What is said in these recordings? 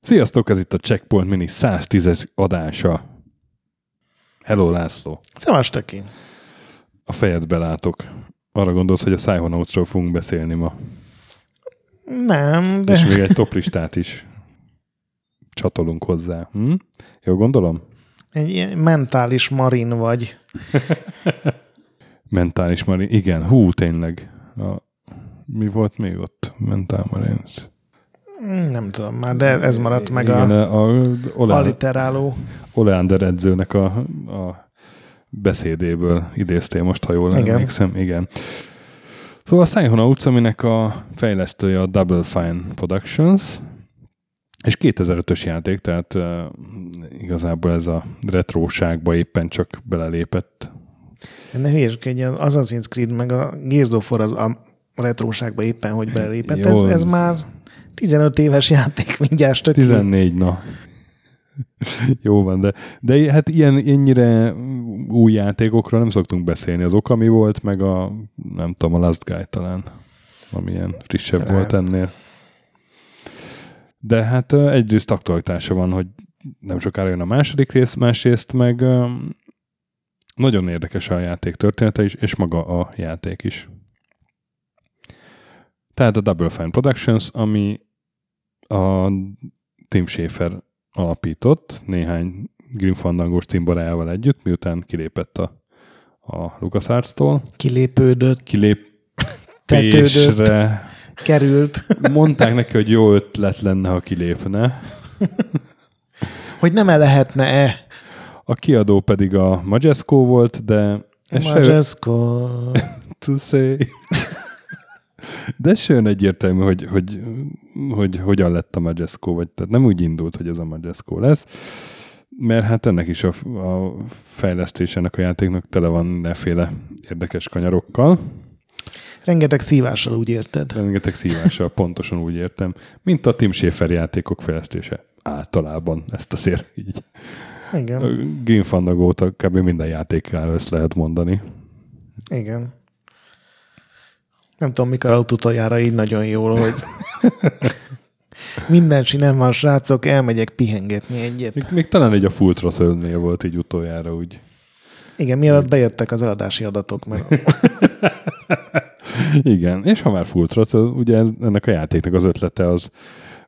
Sziasztok, ez itt a Checkpoint Mini 110 adása. Hello László. Szevas Teki. A fejedbe látok. Arra gondolsz, hogy a Psychonautsról fogunk beszélni ma. Nem, de... És még egy toplistát is csatolunk hozzá. Hm? Jó gondolom? Egy ilyen mentális marin vagy. Mentális marin. Igen, hú, tényleg. A, mi volt még ott? Mentál marin. Nem tudom már, de ez maradt meg Igen, a, a, a alliteráló. Oleander edzőnek a, a beszédéből idéztél most, ha jól Igen. emlékszem. Igen. Szóval a Psychonauts, aminek a fejlesztője a Double Fine Productions, és 2005-ös játék, tehát uh, igazából ez a retróságba éppen csak belelépett. Ne hülyeskedj, az Assassin's Creed meg a Gears of War az a retróságba éppen, hogy belépett. Jó, Ez, ez az- már 15 éves játék mindjárt tök 14, na. Jó van, de, de hát ilyen, ennyire új játékokról nem szoktunk beszélni. Az Okami volt, meg a, nem tudom, a Last Guy talán, ami ilyen frissebb Nem. volt ennél. De hát egyrészt aktualitása van, hogy nem sokára jön a második rész, másrészt meg nagyon érdekes a játék története is, és maga a játék is. Tehát a Double Fine Productions, ami a Tim Schafer alapított néhány Grim Fandangos cimborájával együtt, miután kilépett a, a LucasArts-tól. kilépődött, Kilépésre tetődött, került, mondták neki, hogy jó ötlet lenne, ha kilépne. hogy nem -e lehetne-e. A kiadó pedig a Majesco volt, de Majesco. to say. De se olyan egyértelmű, hogy, hogy, hogy hogyan lett a Majesco, vagy tehát nem úgy indult, hogy ez a Majesco lesz, mert hát ennek is a, a fejlesztésének a játéknak tele van mindenféle érdekes kanyarokkal. Rengeteg szívással úgy érted. Rengeteg szívással, pontosan úgy értem, mint a Tim Schafer játékok fejlesztése. Általában ezt azért így. A Igen, Green Fandango óta kb. minden játékára ezt lehet mondani. igen. Nem tudom, mikor aludt utoljára így nagyon jól, hogy minden nem van, srácok, elmegyek pihengetni egyet. Még, még talán egy a Full Throttle-nél volt így utoljára úgy. Igen, mielőtt bejöttek az eladási adatok, mert Igen, és ha már Full Throttle, ugye ennek a játéknak az ötlete az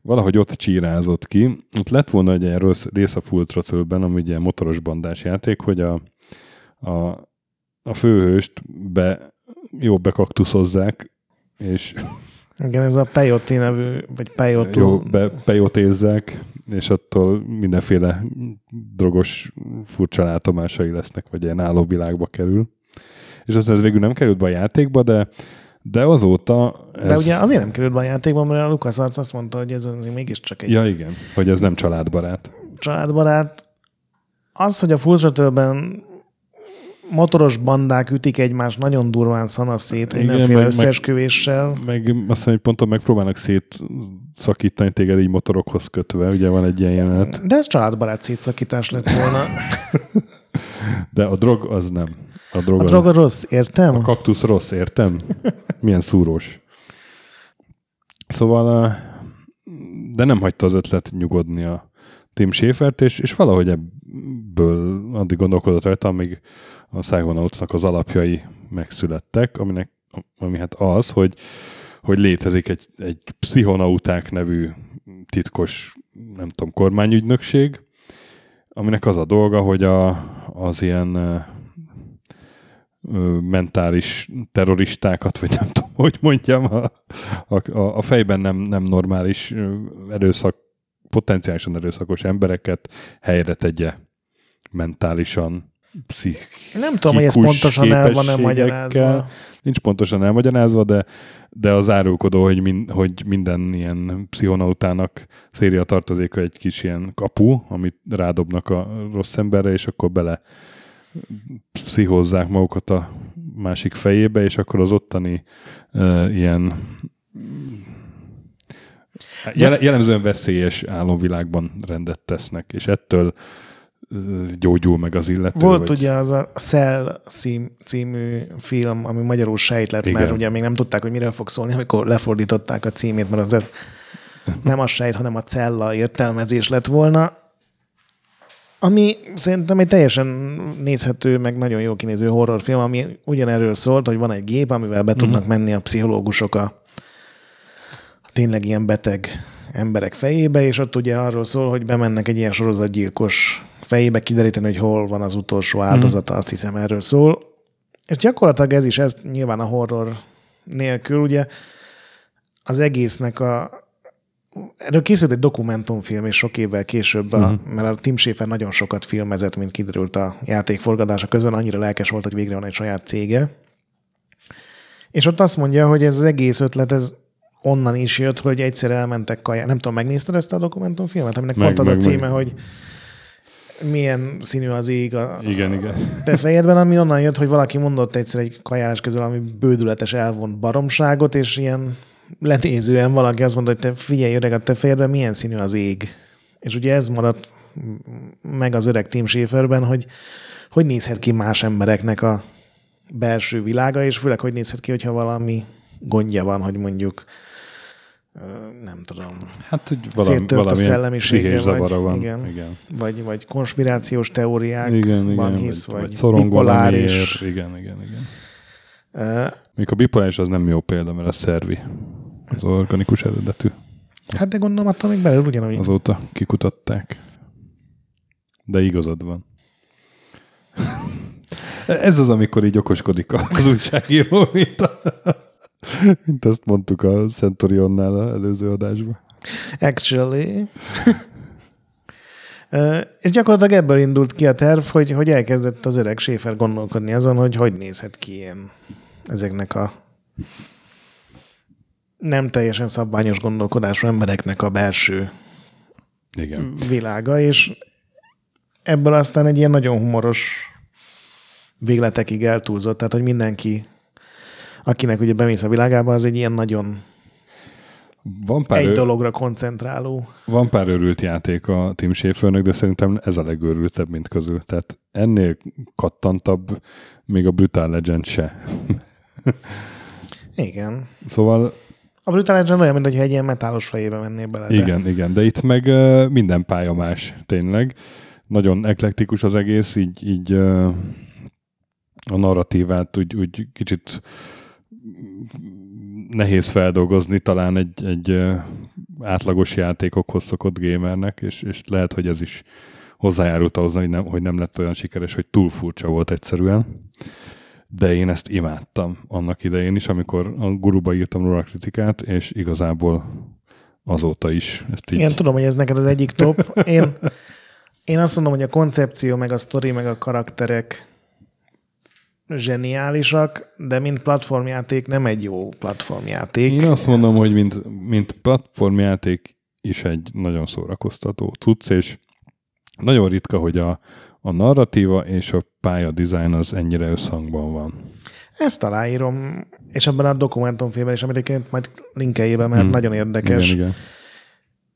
valahogy ott csírázott ki. Ott lett volna egy ilyen rész a Full Throttle-ben, ami ugye motoros bandás játék, hogy a, a, a főhőst be, jó bekaktuszozzák, és igen, ez a Peyote nevű, vagy Peyote. jó be, bejotézzák, és attól mindenféle drogos furcsa látomásai lesznek, vagy ilyen állóvilágba kerül. És aztán ez végül nem került be a játékba, de, de azóta... Ez, De ugye azért nem került be a játékban, mert a LucasArts azt mondta, hogy ez mégiscsak egy Ja, igen, hogy ez nem családbarát. családbarát. Az, hogy a Full motoros bandák ütik egymást nagyon durván szanaszét, Igen, mindenféle meg- meg- összeesküvéssel. Meg azt hiszem, hogy ponton megpróbálnak szétszakítani téged így motorokhoz kötve, ugye van egy ilyen jelenet. De ez családbarát szétszakítás lett volna. De a drog az nem. A drog, A az, droga rossz, értem? A kaktusz rossz, értem? Milyen szúrós. Szóval, de nem hagyta az ötlet nyugodni a Tim Schäfert, és, és valahogy ebből addig gondolkodott rajta, amíg a Psychonautsnak az alapjai megszülettek, aminek, ami hát az, hogy, hogy létezik egy, egy pszichonauták nevű titkos, nem tudom, kormányügynökség, aminek az a dolga, hogy a, az ilyen ö, mentális terroristákat, vagy nem tudom, hogy mondjam, a, a, a fejben nem, nem normális erőszak, potenciálisan erőszakos embereket helyre tegye mentálisan, pszichikus Nem tudom, hogy ez pontosan el van-e képességekkel. magyarázva. Nincs pontosan elmagyarázva, de, de az árulkodó, hogy, min, hogy minden ilyen pszichonautának széria tartozik egy kis ilyen kapu, amit rádobnak a rossz emberre, és akkor bele pszichozzák magukat a másik fejébe, és akkor az ottani uh, ilyen jel- jellemzően veszélyes álomvilágban rendet tesznek, és ettől gyógyul meg az illető. Volt vagy... ugye az a Cell cím, című film, ami magyarul sejt lett, Igen. mert ugye még nem tudták, hogy mire fog szólni, amikor lefordították a címét, mert az nem a sejt, hanem a cella értelmezés lett volna. Ami szerintem egy teljesen nézhető, meg nagyon jó kinéző horrorfilm, ami ugyanerről szólt, hogy van egy gép, amivel be tudnak mm. menni a pszichológusok a, a tényleg ilyen beteg emberek fejébe, és ott ugye arról szól, hogy bemennek egy ilyen sorozatgyilkos fejébe kideríteni, hogy hol van az utolsó áldozata, mm. azt hiszem erről szól. És gyakorlatilag ez is, ez nyilván a horror nélkül, ugye az egésznek a, Erről készült egy dokumentumfilm, és sok évvel később, a, uh-huh. mert a Tim Schafer nagyon sokat filmezett, mint kiderült a játékforgatása közben, annyira lelkes volt, hogy végre van egy saját cége. És ott azt mondja, hogy ez az egész ötlet, ez onnan is jött, hogy egyszer elmentek kaján. Nem tudom, megnézted ezt a dokumentumfilmet, aminek meg, pont az meg, a címe, meg. hogy milyen színű az ég a, igen, a igen. te fejedben, ami onnan jött, hogy valaki mondott egyszer egy kajálás közül, ami bődületes elvont baromságot, és ilyen lenézően valaki azt mondta, hogy te figyelj öreg, a te fejedben milyen színű az ég. És ugye ez maradt meg az öreg Tim Schaferben, hogy hogy nézhet ki más embereknek a belső világa, és főleg hogy nézhet ki, hogyha valami gondja van, hogy mondjuk nem tudom. Hát, hogy valami, valami a szellemisége, vagy, van. Igen, igen. Vagy, vagy konspirációs teóriákban igen, igen, hisz, vagy, vagy, vagy bipoláris. Igen, igen, igen. Uh, Még a bipoláris az nem jó példa, mert a szervi. Az organikus eredetű. Hát de gondolom, attól még belül ugyanúgy. Azóta kikutatták. De igazad van. Ez az, amikor így okoskodik az újságíró, mint a mint ezt mondtuk a Centurionnál az előző adásban. Actually. és gyakorlatilag ebből indult ki a terv, hogy, hogy elkezdett az öreg Schäfer gondolkodni azon, hogy hogy nézhet ki ilyen ezeknek a nem teljesen szabványos gondolkodású embereknek a belső Igen. világa, és ebből aztán egy ilyen nagyon humoros végletekig eltúlzott, tehát hogy mindenki akinek ugye bemész a világába, az egy ilyen nagyon van pár egy ő... dologra koncentráló. Van pár örült játék a Tim Schafernek, de szerintem ez a legőrültebb, mint közül. Tehát ennél kattantabb még a Brutal Legend se. igen. Szóval... A Brutal Legend olyan, mintha egy ilyen metálos fejébe mennél bele. De... Igen, igen, de itt meg minden pálya más, tényleg. Nagyon eklektikus az egész, így, így a narratívát úgy, úgy kicsit nehéz feldolgozni talán egy, egy átlagos játékokhoz szokott gamernek, és, és lehet, hogy ez is hozzájárult ahhoz, hogy nem, hogy nem lett olyan sikeres, hogy túl furcsa volt egyszerűen. De én ezt imádtam annak idején is, amikor a guruba írtam róla kritikát, és igazából azóta is. Ezt így... Igen, tudom, hogy ez neked az egyik top. Én, én azt mondom, hogy a koncepció, meg a sztori, meg a karakterek zseniálisak, de mint platformjáték nem egy jó platformjáték. Én azt mondom, hogy mint, mint platformjáték is egy nagyon szórakoztató cucc, és nagyon ritka, hogy a, a narratíva és a pálya design az ennyire összhangban van. Ezt aláírom, és ebben a dokumentumfilmben is, amit majd linkeljében, mert hmm. nagyon érdekes. Igen, igen.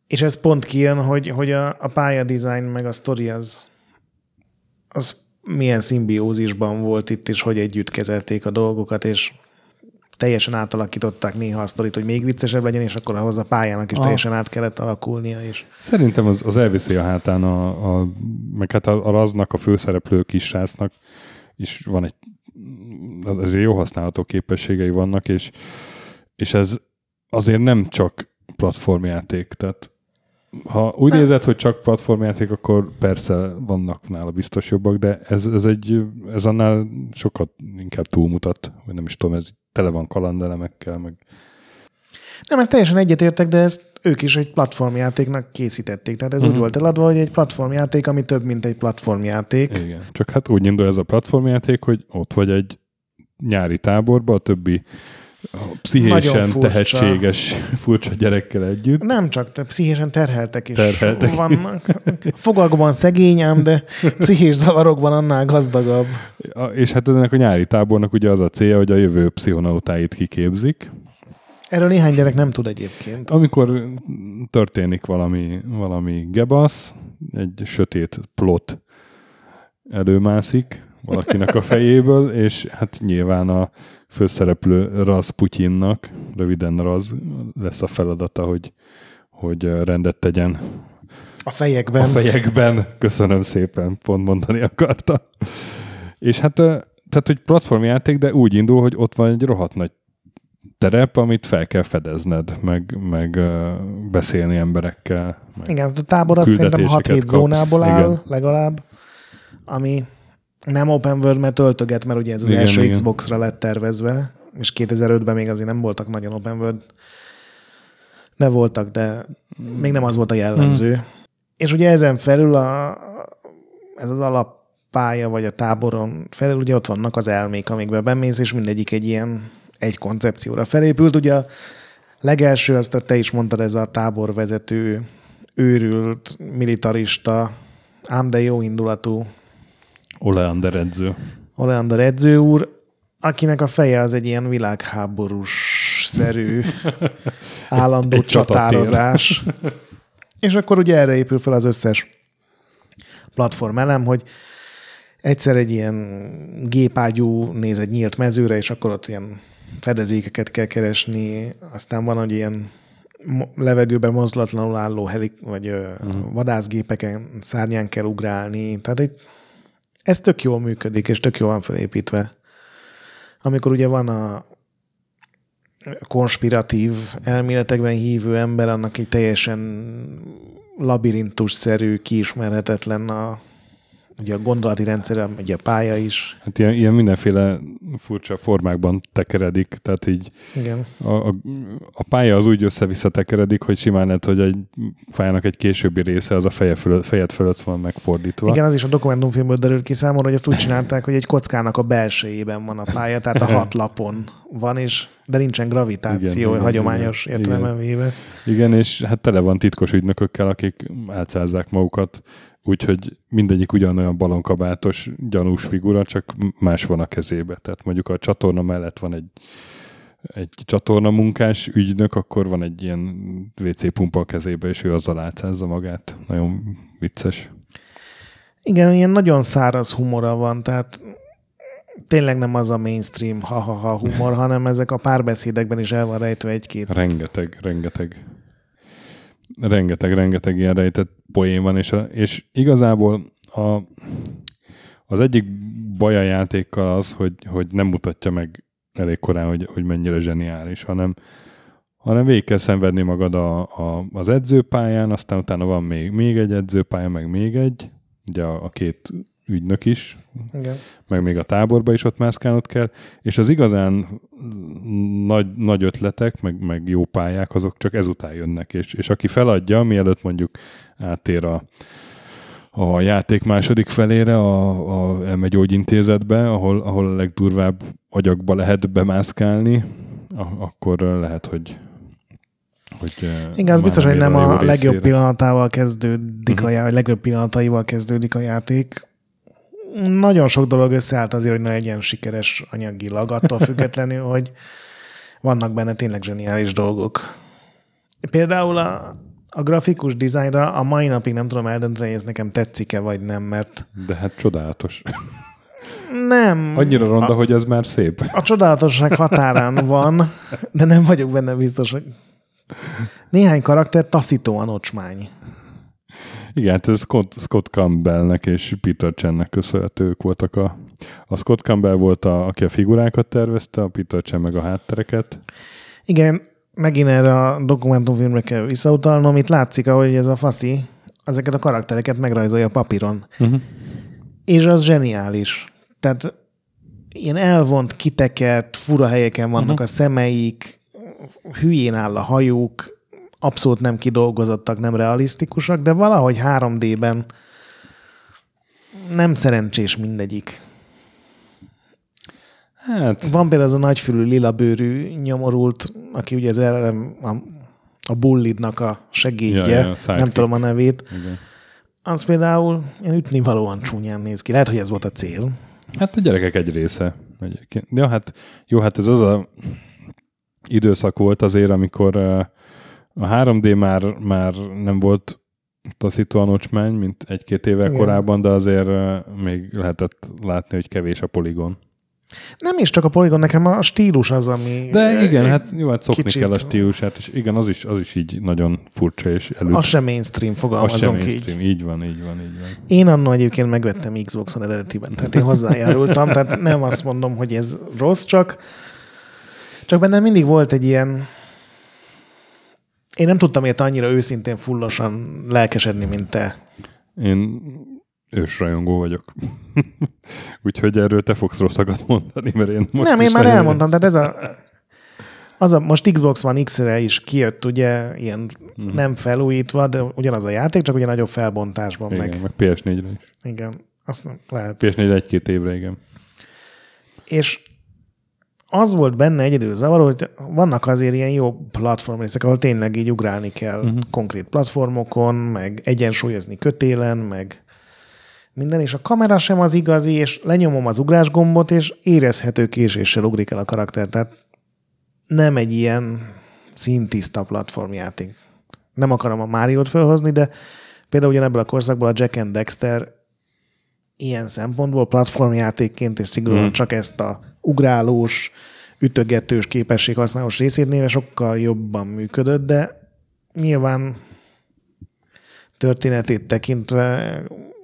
És ez pont kijön, hogy, hogy a, a pálya design meg a story az, az milyen szimbiózisban volt itt, és hogy együtt kezelték a dolgokat, és teljesen átalakították néha a sztorit, hogy még viccesebb legyen, és akkor ahhoz a pályának is a... teljesen át kellett alakulnia. És... Szerintem az, az elviszi a hátán a, a meg hát a, a raznak, a főszereplő kisrácnak is van egy azért jó használható képességei vannak, és, és ez azért nem csak platformjáték, tehát ha úgy hát. nézed, hogy csak platformjáték, akkor persze vannak nála biztos jobbak, de ez, ez, egy, ez annál sokat inkább túlmutat, vagy nem is tudom, ez tele van kalandelemekkel, meg nem, ezt teljesen egyetértek, de ezt ők is egy platformjátéknak készítették. Tehát ez uh-huh. úgy mhm. volt eladva, hogy egy platformjáték, ami több, mint egy platformjáték. Igen. Csak hát úgy indul ez a platformjáték, hogy ott vagy egy nyári táborba, a többi pszichésen furcsa. tehetséges, furcsa gyerekkel együtt. Nem csak, te pszichésen terheltek is terheltek. vannak. Fogalgóban szegény, ám, de pszichés zavarokban annál gazdagabb. A, és hát ennek a nyári tábornak ugye az a célja, hogy a jövő pszichonautáit kiképzik. Erről néhány gyerek nem tud egyébként. Amikor történik valami, valami gebasz, egy sötét plot előmászik valakinek a fejéből, és hát nyilván a főszereplő Raz Putyinnak, röviden Raz, lesz a feladata, hogy, hogy rendet tegyen a fejekben. A fejekben, köszönöm szépen, pont mondani akarta. És hát, tehát, hogy platformjáték, de úgy indul, hogy ott van egy rohadt nagy terep, amit fel kell fedezned, meg, meg beszélni emberekkel. Meg Igen, a tábor azt szerintem 6-7 zónából áll igen. legalább, ami nem open world, mert töltöget, mert ugye ez az igen, első igen. Xbox-ra lett tervezve, és 2005-ben még azért nem voltak nagyon open world. De voltak, de még nem az volt a jellemző. Hmm. És ugye ezen felül a, ez az alappálya, vagy a táboron felül ugye ott vannak az elmék, amikbe bemész, és mindegyik egy ilyen egy koncepcióra felépült. Ugye a legelső, azt te is mondtad, ez a táborvezető, őrült, militarista, ám de jó indulatú Oleander edző. Oleander edző úr, akinek a feje az egy ilyen világháborús-szerű állandó egy, csatározás. És akkor ugye erre épül fel az összes platform elem, hogy egyszer egy ilyen gépágyú néz egy nyílt mezőre, és akkor ott ilyen fedezékeket kell keresni, aztán van, hogy ilyen levegőben mozdulatlanul álló helik, vagy uh-huh. vadászgépeken szárnyán kell ugrálni. Tehát egy, ez tök jól működik, és tök jól van felépítve. Amikor ugye van a konspiratív elméletekben hívő ember, annak egy teljesen labirintusszerű, kiismerhetetlen a, ugye a gondolati rendszer, ugye a pálya is. Hát ilyen, ilyen mindenféle furcsa formákban tekeredik, tehát így Igen. A, a, a pálya az úgy össze-vissza tekeredik, hogy simán lehet, hogy egy pályának egy későbbi része az a feje fölött, fejed fölött van megfordítva. Igen, az is a dokumentumfilmből derült ki számomra, hogy ezt úgy csinálták, hogy egy kockának a belsejében van a pálya, tehát a hat lapon van, és de nincsen gravitáció, igen, hagyományos igen, értelemben véve. Igen, és hát tele van titkos ügynökökkel, akik álcázzák magukat úgyhogy mindegyik ugyanolyan balonkabátos, gyanús figura, csak más van a kezébe. Tehát mondjuk a csatorna mellett van egy, egy csatorna munkás ügynök, akkor van egy ilyen WC pumpa a kezébe, és ő azzal átszázza magát. Nagyon vicces. Igen, ilyen nagyon száraz humora van, tehát tényleg nem az a mainstream ha-ha-ha humor, hanem ezek a párbeszédekben is el van rejtve egy-két. Rengeteg, rengeteg rengeteg, rengeteg ilyen rejtett poén van, és, a, és igazából a, az egyik baj a játékkal az, hogy, hogy nem mutatja meg elég korán, hogy, hogy mennyire zseniális, hanem, hanem végig kell szenvedni magad a, a, az edzőpályán, aztán utána van még, még egy edzőpálya, meg még egy, ugye a, a két ügynök is, Igen. meg még a táborba is ott mászkálnod kell, és az igazán nagy, nagy ötletek, meg, meg jó pályák, azok csak ezután jönnek, és, és aki feladja, mielőtt mondjuk átér a, a játék második felére, a, a elmegyógyintézetbe, ahol, ahol a legdurvább agyakba lehet bemászkálni, a, akkor lehet, hogy hogy Igen, az biztos, hogy nem a, a legjobb pillanatával kezdődik uh-huh. a játék, vagy legjobb pillanataival kezdődik a játék nagyon sok dolog összeállt azért, hogy ne legyen sikeres anyagilag, attól függetlenül, hogy vannak benne tényleg zseniális dolgok. Például a, a grafikus dizájnra a mai napig nem tudom eldönteni, hogy ez nekem tetszik-e vagy nem, mert... De hát csodálatos. Nem. Annyira ronda, a, hogy ez már szép. A csodálatosság határán van, de nem vagyok benne biztos, hogy néhány karakter taszítóan ocsmány. Igen, hát ez Scott, Scott Campbellnek és Peter Chennek köszönhetők voltak a... A Scott Campbell volt, a, aki a figurákat tervezte, a Peter Chen meg a háttereket. Igen, megint erre a dokumentumfilmre kell visszautalnom, itt látszik, ahogy ez a faszi ezeket a karaktereket megrajzolja a papíron. Uh-huh. És az zseniális. Tehát ilyen elvont, kitekert, fura helyeken vannak uh-huh. a szemeik, hülyén áll a hajuk, abszolút nem kidolgozottak, nem realisztikusak, de valahogy 3D-ben nem szerencsés mindegyik. Hát... Van például az a nagyfülű lila bőrű nyomorult, aki ugye az elem, a, a bullidnak a segédje, ja, ja, nem tudom a nevét. Igen. Az például ilyen ütni valóan csúnyán néz ki. Lehet, hogy ez volt a cél. Hát a gyerekek egy része. Ja, hát, jó, hát ez az a időszak volt azért, amikor a 3D már, már nem volt taszítóan ocsmány, mint egy-két éve Igen. korábban, de azért még lehetett látni, hogy kevés a poligon. Nem is csak a poligon, nekem a stílus az, ami... De igen, hát jó, hát szokni kicsit... kell a stílusát, és igen, az is, az is így nagyon furcsa és előtt. Az sem mainstream, fogalmazunk az sem mainstream. így. Így van, így van, így van. Én annól egyébként megvettem Xboxon eredetiben, tehát én hozzájárultam, tehát nem azt mondom, hogy ez rossz, csak csak bennem mindig volt egy ilyen én nem tudtam érte annyira őszintén fullosan lelkesedni, mint te. Én ősrajongó vagyok. Úgyhogy erről te fogsz rosszakat mondani, mert én most Nem, én már elmondtam, tehát ez a, az a, most Xbox One X-re is kijött, ugye, ilyen uh-huh. nem felújítva, de ugyanaz a játék, csak ugye nagyobb felbontásban igen, meg. meg PS4-re is. Igen, azt nem lehet. PS4 egy-két évre, igen. És az volt benne egyedül zavaró, hogy vannak azért ilyen jó platform részek, ahol tényleg így ugrálni kell uh-huh. konkrét platformokon, meg egyensúlyozni kötélen, meg minden, és a kamera sem az igazi, és lenyomom az ugrás gombot, és érezhető késéssel ugrik el a karakter. Tehát nem egy ilyen szintiszta platformjáték. Nem akarom a Máriót felhozni, de például ugyanebből a korszakból a Jack and Dexter ilyen szempontból platformjátékként, és szigorúan hmm. csak ezt a ugrálós, ütögetős képesség használós részét néve sokkal jobban működött, de nyilván történetét tekintve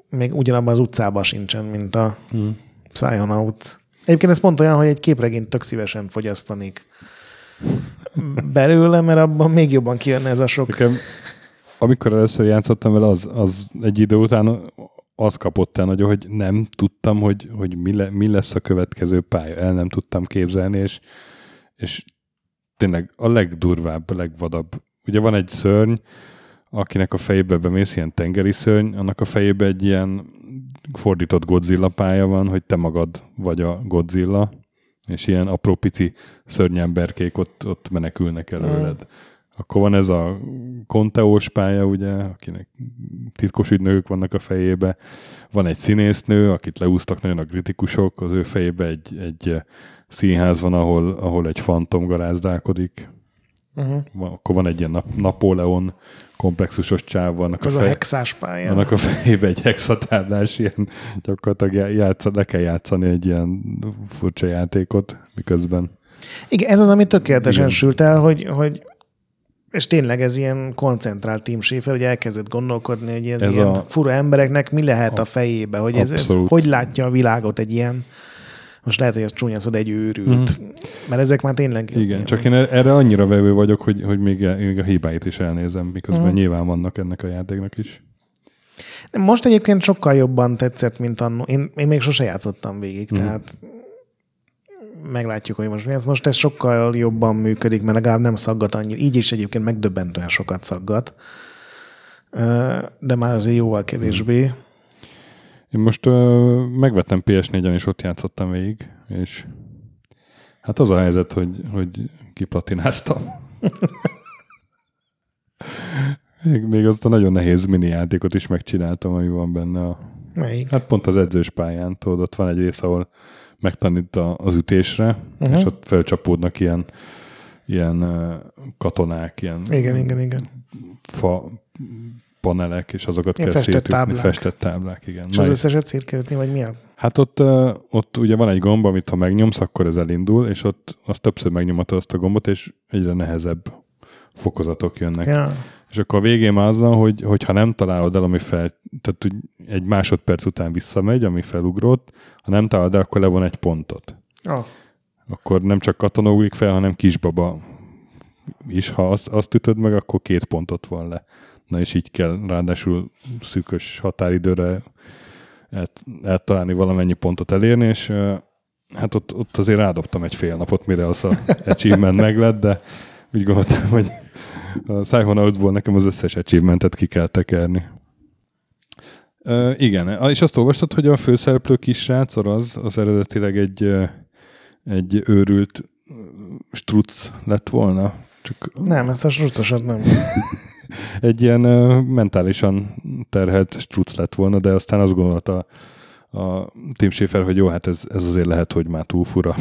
még ugyanabban az utcában sincsen, mint a hmm. Psychonaut. Egyébként ez pont olyan, hogy egy képregényt tök szívesen fogyasztanék belőle, mert abban még jobban kijönne ez a sok... Nekem, amikor először játszottam vele, az, az egy idő után az kapott el nagyon, hogy nem tudtam, hogy, hogy mi, le, mi lesz a következő pálya. El nem tudtam képzelni, és, és tényleg a legdurvább, a legvadabb. Ugye van egy szörny, akinek a fejébe bemész, ilyen tengeri szörny, annak a fejébe egy ilyen fordított Godzilla pálya van, hogy te magad vagy a Godzilla, és ilyen apró pici szörnyemberkék ott, ott menekülnek előled. Mm. Akkor van ez a konteós pálya, ugye, akinek titkos ügynökök vannak a fejébe. Van egy színésznő, akit leúztak nagyon a kritikusok, az ő fejébe egy, egy színház van, ahol, ahol egy fantom garázdálkodik. Uh-huh. Akkor van egy ilyen nap, Napóleon komplexusos csáv, vannak az a, fej, a hexás pálya. Annak a fejébe egy hexatáblás, ilyen gyakorlatilag játsz, le kell játszani egy ilyen furcsa játékot miközben. Igen, ez az, ami tökéletesen Igen. sült el, hogy, hogy és tényleg ez ilyen koncentrált Tim Schafer, hogy elkezdett gondolkodni, hogy ez, ez ilyen a... fura embereknek mi lehet a fejébe, hogy ez, ez hogy látja a világot egy ilyen, most lehet, hogy ez csúnya szó, egy őrült. Mm. Mert ezek már tényleg... Igen, ilyen. csak én erre annyira vevő vagyok, hogy, hogy még, még a hibáit is elnézem, miközben mm. nyilván vannak ennek a játéknak is. Most egyébként sokkal jobban tetszett, mint annó. Én, én még sose játszottam végig, mm. tehát meglátjuk, hogy most mi ez. Most ez sokkal jobban működik, mert legalább nem szaggat annyira. Így is egyébként megdöbbentően sokat szaggat. De már azért jóval kevésbé. Én most megvettem PS4-en, és ott játszottam végig, és hát az a helyzet, hogy, hogy kiplatináztam. még, még azt a nagyon nehéz mini játékot is megcsináltam, ami van benne a... Melyik? Hát pont az edzős pályán, tudod, ott van egy rész, ahol megtanít az ütésre, uh-huh. és ott felcsapódnak ilyen, ilyen katonák, ilyen igen, igen, igen. fa panelek, és azokat ilyen kell festett szétütni. Táblák. Festett táblák. igen. És az összeset szét kell ütni, vagy mi Hát ott, ott ugye van egy gomb, amit ha megnyomsz, akkor ez elindul, és ott azt többször megnyomhatod azt a gombot, és egyre nehezebb fokozatok jönnek. Ja. És akkor a végén már az van, hogy, hogy ha nem találod el, ami fel, tehát hogy egy másodperc után visszamegy, ami felugrott, ha nem találod el, akkor levon egy pontot. Oh. Akkor nem csak katona ugrik fel, hanem kisbaba is. Ha azt, azt ütöd meg, akkor két pontot van le. Na és így kell ráadásul szűkös határidőre eltalálni valamennyi pontot elérni, és hát ott, ott azért rádobtam egy fél napot, mire az a achievement meglett, de úgy gondoltam, hogy a Psychonauts-ból nekem az összes achievementet ki kell tekerni. Uh, igen, és azt olvastad, hogy a főszereplő kisrác az, az eredetileg egy, egy őrült struc lett volna? Csak... Nem, ezt a strucosat nem. egy ilyen uh, mentálisan terhelt struc lett volna, de aztán azt gondolta a Tim Schafer, hogy jó, hát ez, ez azért lehet, hogy már túl fura.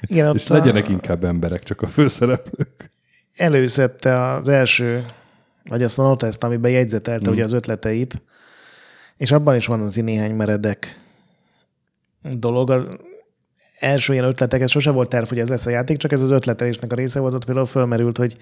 Igen, és legyenek a... inkább emberek, csak a főszereplők előszette az első vagy azt a noteszt, amiben jegyzetelte mm. ugye az ötleteit, és abban is van az néhány meredek dolog. Az első ilyen ötletek, ez sose volt terv, hogy ez lesz a játék, csak ez az ötletelésnek a része volt, ott például fölmerült, hogy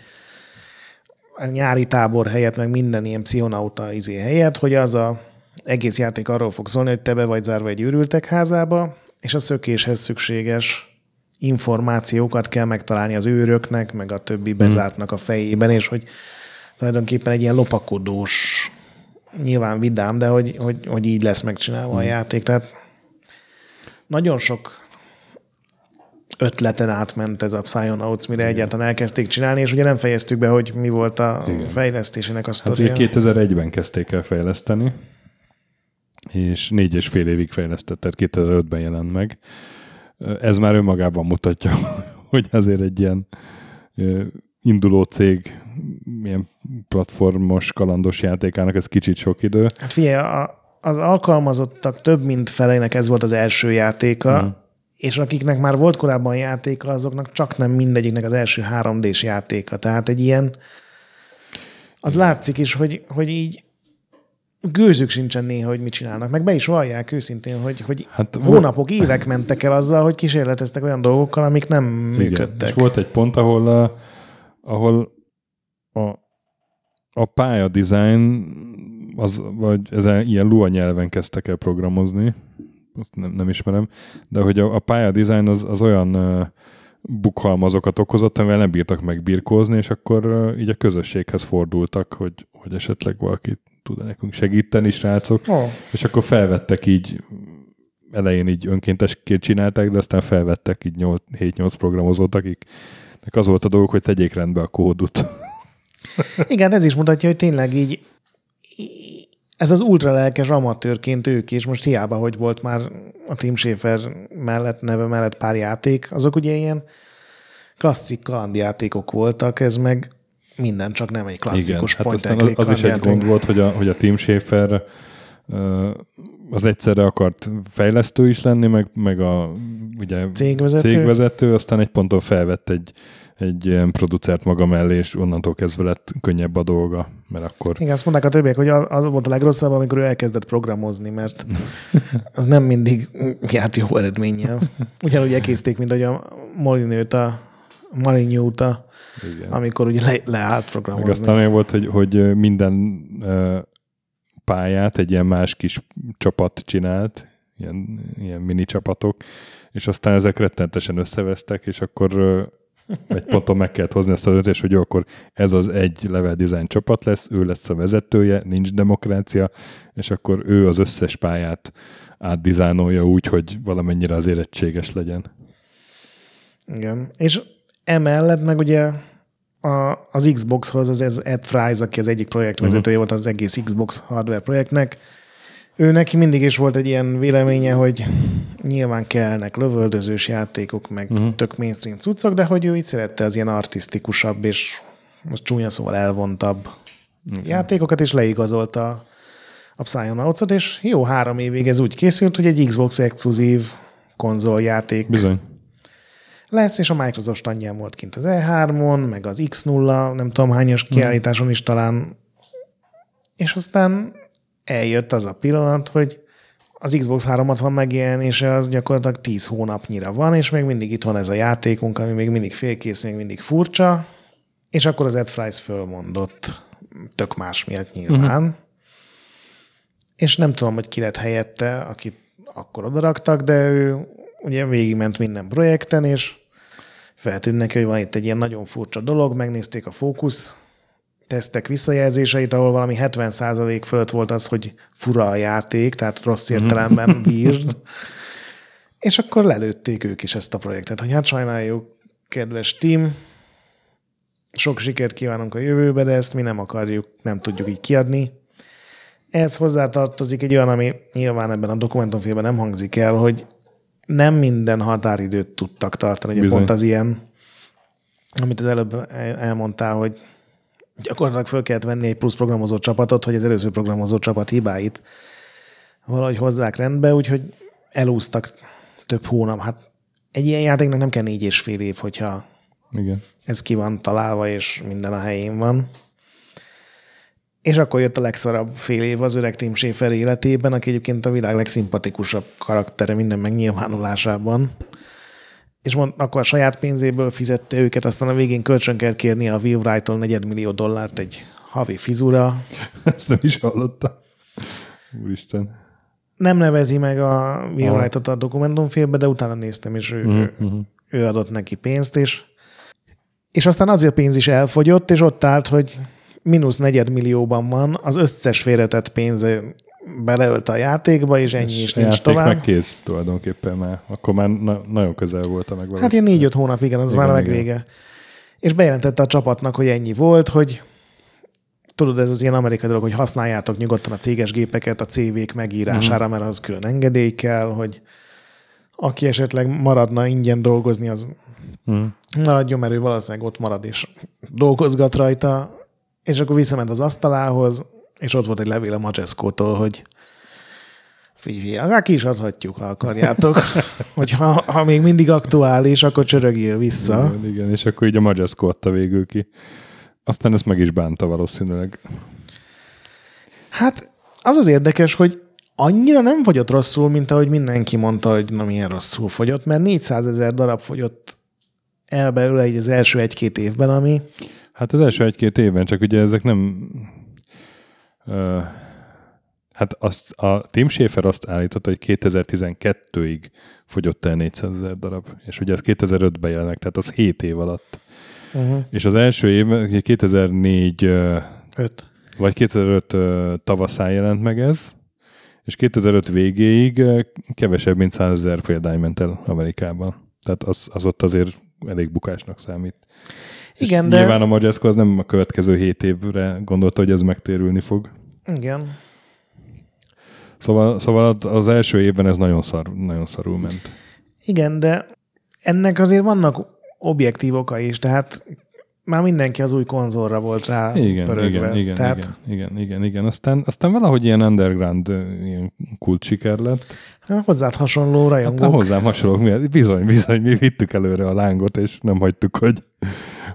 a nyári tábor helyett, meg minden ilyen pszichonauta izé helyett, hogy az a egész játék arról fog szólni, hogy te be vagy zárva egy őrültek házába, és a szökéshez szükséges információkat kell megtalálni az őröknek, meg a többi hmm. bezártnak a fejében, és hogy tulajdonképpen egy ilyen lopakodós, nyilván vidám, de hogy, hogy, hogy így lesz megcsinálva hmm. a játék. Tehát nagyon sok ötleten átment ez a Psychonauts, mire Igen. egyáltalán elkezdték csinálni, és ugye nem fejeztük be, hogy mi volt a Igen. fejlesztésének a sztoria. Hát ugye 2001-ben kezdték el fejleszteni, és négy és fél évig fejlesztett, tehát 2005-ben jelent meg. Ez már önmagában mutatja, hogy azért egy ilyen induló cég milyen platformos, kalandos játékának ez kicsit sok idő. Hát figyelj, a, az alkalmazottak több mint felének ez volt az első játéka, mm. és akiknek már volt korábban játéka, azoknak csak nem mindegyiknek az első 3D-s játéka. Tehát egy ilyen, az látszik is, hogy, hogy így gőzük sincsen néha, hogy mit csinálnak. Meg be is vallják őszintén, hogy, hogy hát, hónapok, évek mentek el azzal, hogy kísérleteztek olyan dolgokkal, amik nem igen. működtek. És volt egy pont, ahol, uh, ahol a, a pálya design az, vagy ezen ilyen Lua nyelven kezdtek el programozni, nem, nem ismerem, de hogy a, a pálya design az, az olyan uh, bukhalmazokat okozott, amivel nem bírtak megbirkózni, és akkor uh, így a közösséghez fordultak, hogy, hogy esetleg valaki tud nekünk segíteni, srácok. Oh. És akkor felvettek így, elején így önkéntesként csinálták, de aztán felvettek így 7-8 programozót, akiknek az volt a dolgok, hogy tegyék rendbe a kódut. Igen, ez is mutatja, hogy tényleg így ez az ultralelkes amatőrként ők is, most hiába, hogy volt már a Tim Schafer mellett, neve mellett pár játék, azok ugye ilyen klasszik kalandjátékok voltak, ez meg minden, csak nem egy klasszikus Igen, hát aztán az, az is egy gond volt, hogy a, hogy a Tim Schafer az egyszerre akart fejlesztő is lenni, meg, meg a ugye, cégvezető. cégvezető, aztán egy ponton felvett egy, egy ilyen producert maga mellé, és onnantól kezdve lett könnyebb a dolga, mert akkor... Igen, azt mondták a többiek, hogy az volt a legrosszabb, amikor ő elkezdett programozni, mert az nem mindig járt jó eredménnyel. Ugyanúgy elkészték, mint hogy a Molinőt a Marinyót a igen. amikor ugye le, leállt programozni. Meg aztán olyan volt, hogy, hogy minden pályát egy ilyen más kis csapat csinált, ilyen, ilyen mini csapatok, és aztán ezek rettentesen összevesztek, és akkor egy ponton meg kellett hozni ezt a döntést, hogy jó, akkor ez az egy level design csapat lesz, ő lesz a vezetője, nincs demokrácia, és akkor ő az összes pályát átdizájnolja úgy, hogy valamennyire az érettséges legyen. Igen, és emellett meg ugye a, az Xboxhoz az ez Ed Fries, aki az egyik projektvezetője uh-huh. volt az egész Xbox hardware projektnek, ő neki mindig is volt egy ilyen véleménye, hogy nyilván kellnek lövöldözős játékok, meg uh-huh. tök mainstream cuccok, de hogy ő így szerette az ilyen artisztikusabb és most csúnya szóval elvontabb uh-huh. játékokat, és leigazolta a Psychonauts-ot, és jó három évig ez úgy készült, hogy egy Xbox exkluzív konzoljáték Bizony lesz, és a Microsoft standján volt kint az E3-on, meg az X0, nem tudom hányos hmm. kiállításon is talán. És aztán eljött az a pillanat, hogy az Xbox 360 megjelenése az gyakorlatilag 10 hónapnyira van, és még mindig itt van ez a játékunk, ami még mindig félkész, még mindig furcsa, és akkor az Ed Fries fölmondott, tök más miatt nyilván. Uh-huh. És nem tudom, hogy ki lett helyette, akit akkor odaraktak, de ő ugye végigment minden projekten, és feltűnt neki, hogy van itt egy ilyen nagyon furcsa dolog, megnézték a fókusz tesztek visszajelzéseit, ahol valami 70% fölött volt az, hogy fura a játék, tehát rossz mhm. értelemben weird. És akkor lelőtték ők is ezt a projektet, hogy hát sajnáljuk, kedves team, sok sikert kívánunk a jövőbe, de ezt mi nem akarjuk, nem tudjuk így kiadni. Ehhez hozzátartozik egy olyan, ami nyilván ebben a dokumentumfilmben nem hangzik el, hogy nem minden határidőt tudtak tartani. Ugye pont az ilyen, amit az előbb elmondtál, hogy gyakorlatilag föl kellett venni egy plusz programozó csapatot, hogy az előző programozó csapat hibáit valahogy hozzák rendbe, úgyhogy elúztak több hónap. Hát egy ilyen játéknak nem kell négy és fél év, hogyha Igen. ez ki van találva, és minden a helyén van. És akkor jött a legszarabb fél év az öreg Tim Schafer életében, aki egyébként a világ legszimpatikusabb karaktere minden megnyilvánulásában. És mond, akkor a saját pénzéből fizette őket, aztán a végén kölcsön kell kérni a Will Wright-tól negyedmillió dollárt egy havi fizura. Ezt nem is hallottam. Úristen. Nem nevezi meg a Will ah. Wright-ot a dokumentumfilmbe, de utána néztem, és ő, mm-hmm. ő adott neki pénzt, és, és aztán azért a pénz is elfogyott, és ott állt, hogy mínusz negyedmillióban van, az összes félretett pénze beleölt a játékba, és ennyi és is nincs tovább. meg kész tulajdonképpen már. Akkor már na- nagyon közel volt a megvalósítás. Hát ilyen négy-öt hónap, igen, az igen, már a megvége. És bejelentette a csapatnak, hogy ennyi volt, hogy tudod, ez az ilyen amerikai dolog, hogy használjátok nyugodtan a céges gépeket a CV-k megírására, uh-huh. mert az külön engedély kell, hogy aki esetleg maradna ingyen dolgozni, az uh-huh. maradjon, mert ő valószínűleg ott marad és dolgozgat rajta, és akkor visszament az asztalához, és ott volt egy levél a Majesco-tól, hogy Fifi, akár ki is adhatjuk, ha akarjátok. Hogyha ha még mindig aktuális, akkor csörögjél vissza. Igen, igen, és akkor így a Majesco adta végül ki. Aztán ezt meg is bánta valószínűleg. Hát az az érdekes, hogy annyira nem fogyott rosszul, mint ahogy mindenki mondta, hogy na milyen rosszul fogyott, mert 400 ezer darab fogyott el belőle egy az első egy-két évben, ami... Hát az első egy-két évben, csak ugye ezek nem... Uh, hát azt, a Tim Schafer azt állította, hogy 2012-ig fogyott el 400 ezer darab, és ugye ez 2005-ben jelnek, tehát az 7 év alatt. Uh-huh. És az első év, 2004 Öt. vagy 2005 tavaszán jelent meg ez, és 2005 végéig kevesebb, mint 100 ezer példány ment el Amerikában. Tehát az, az ott azért elég bukásnak számít. Igen, de... Nyilván a Majesco az nem a következő 7 évre gondolta, hogy ez megtérülni fog. Igen. Szóval, szóval az első évben ez nagyon, szar, nagyon szarul ment. Igen, de ennek azért vannak objektív oka is, tehát már mindenki az új konzolra volt rá igen, pörögve. Igen, igen, tehát... igen, igen, igen, igen. Aztán, aztán valahogy ilyen underground ilyen kult siker lett. Hát hozzád hasonló rajongók. Hát hozzám hasonló, bizony, bizony, mi vittük előre a lángot, és nem hagytuk, hogy,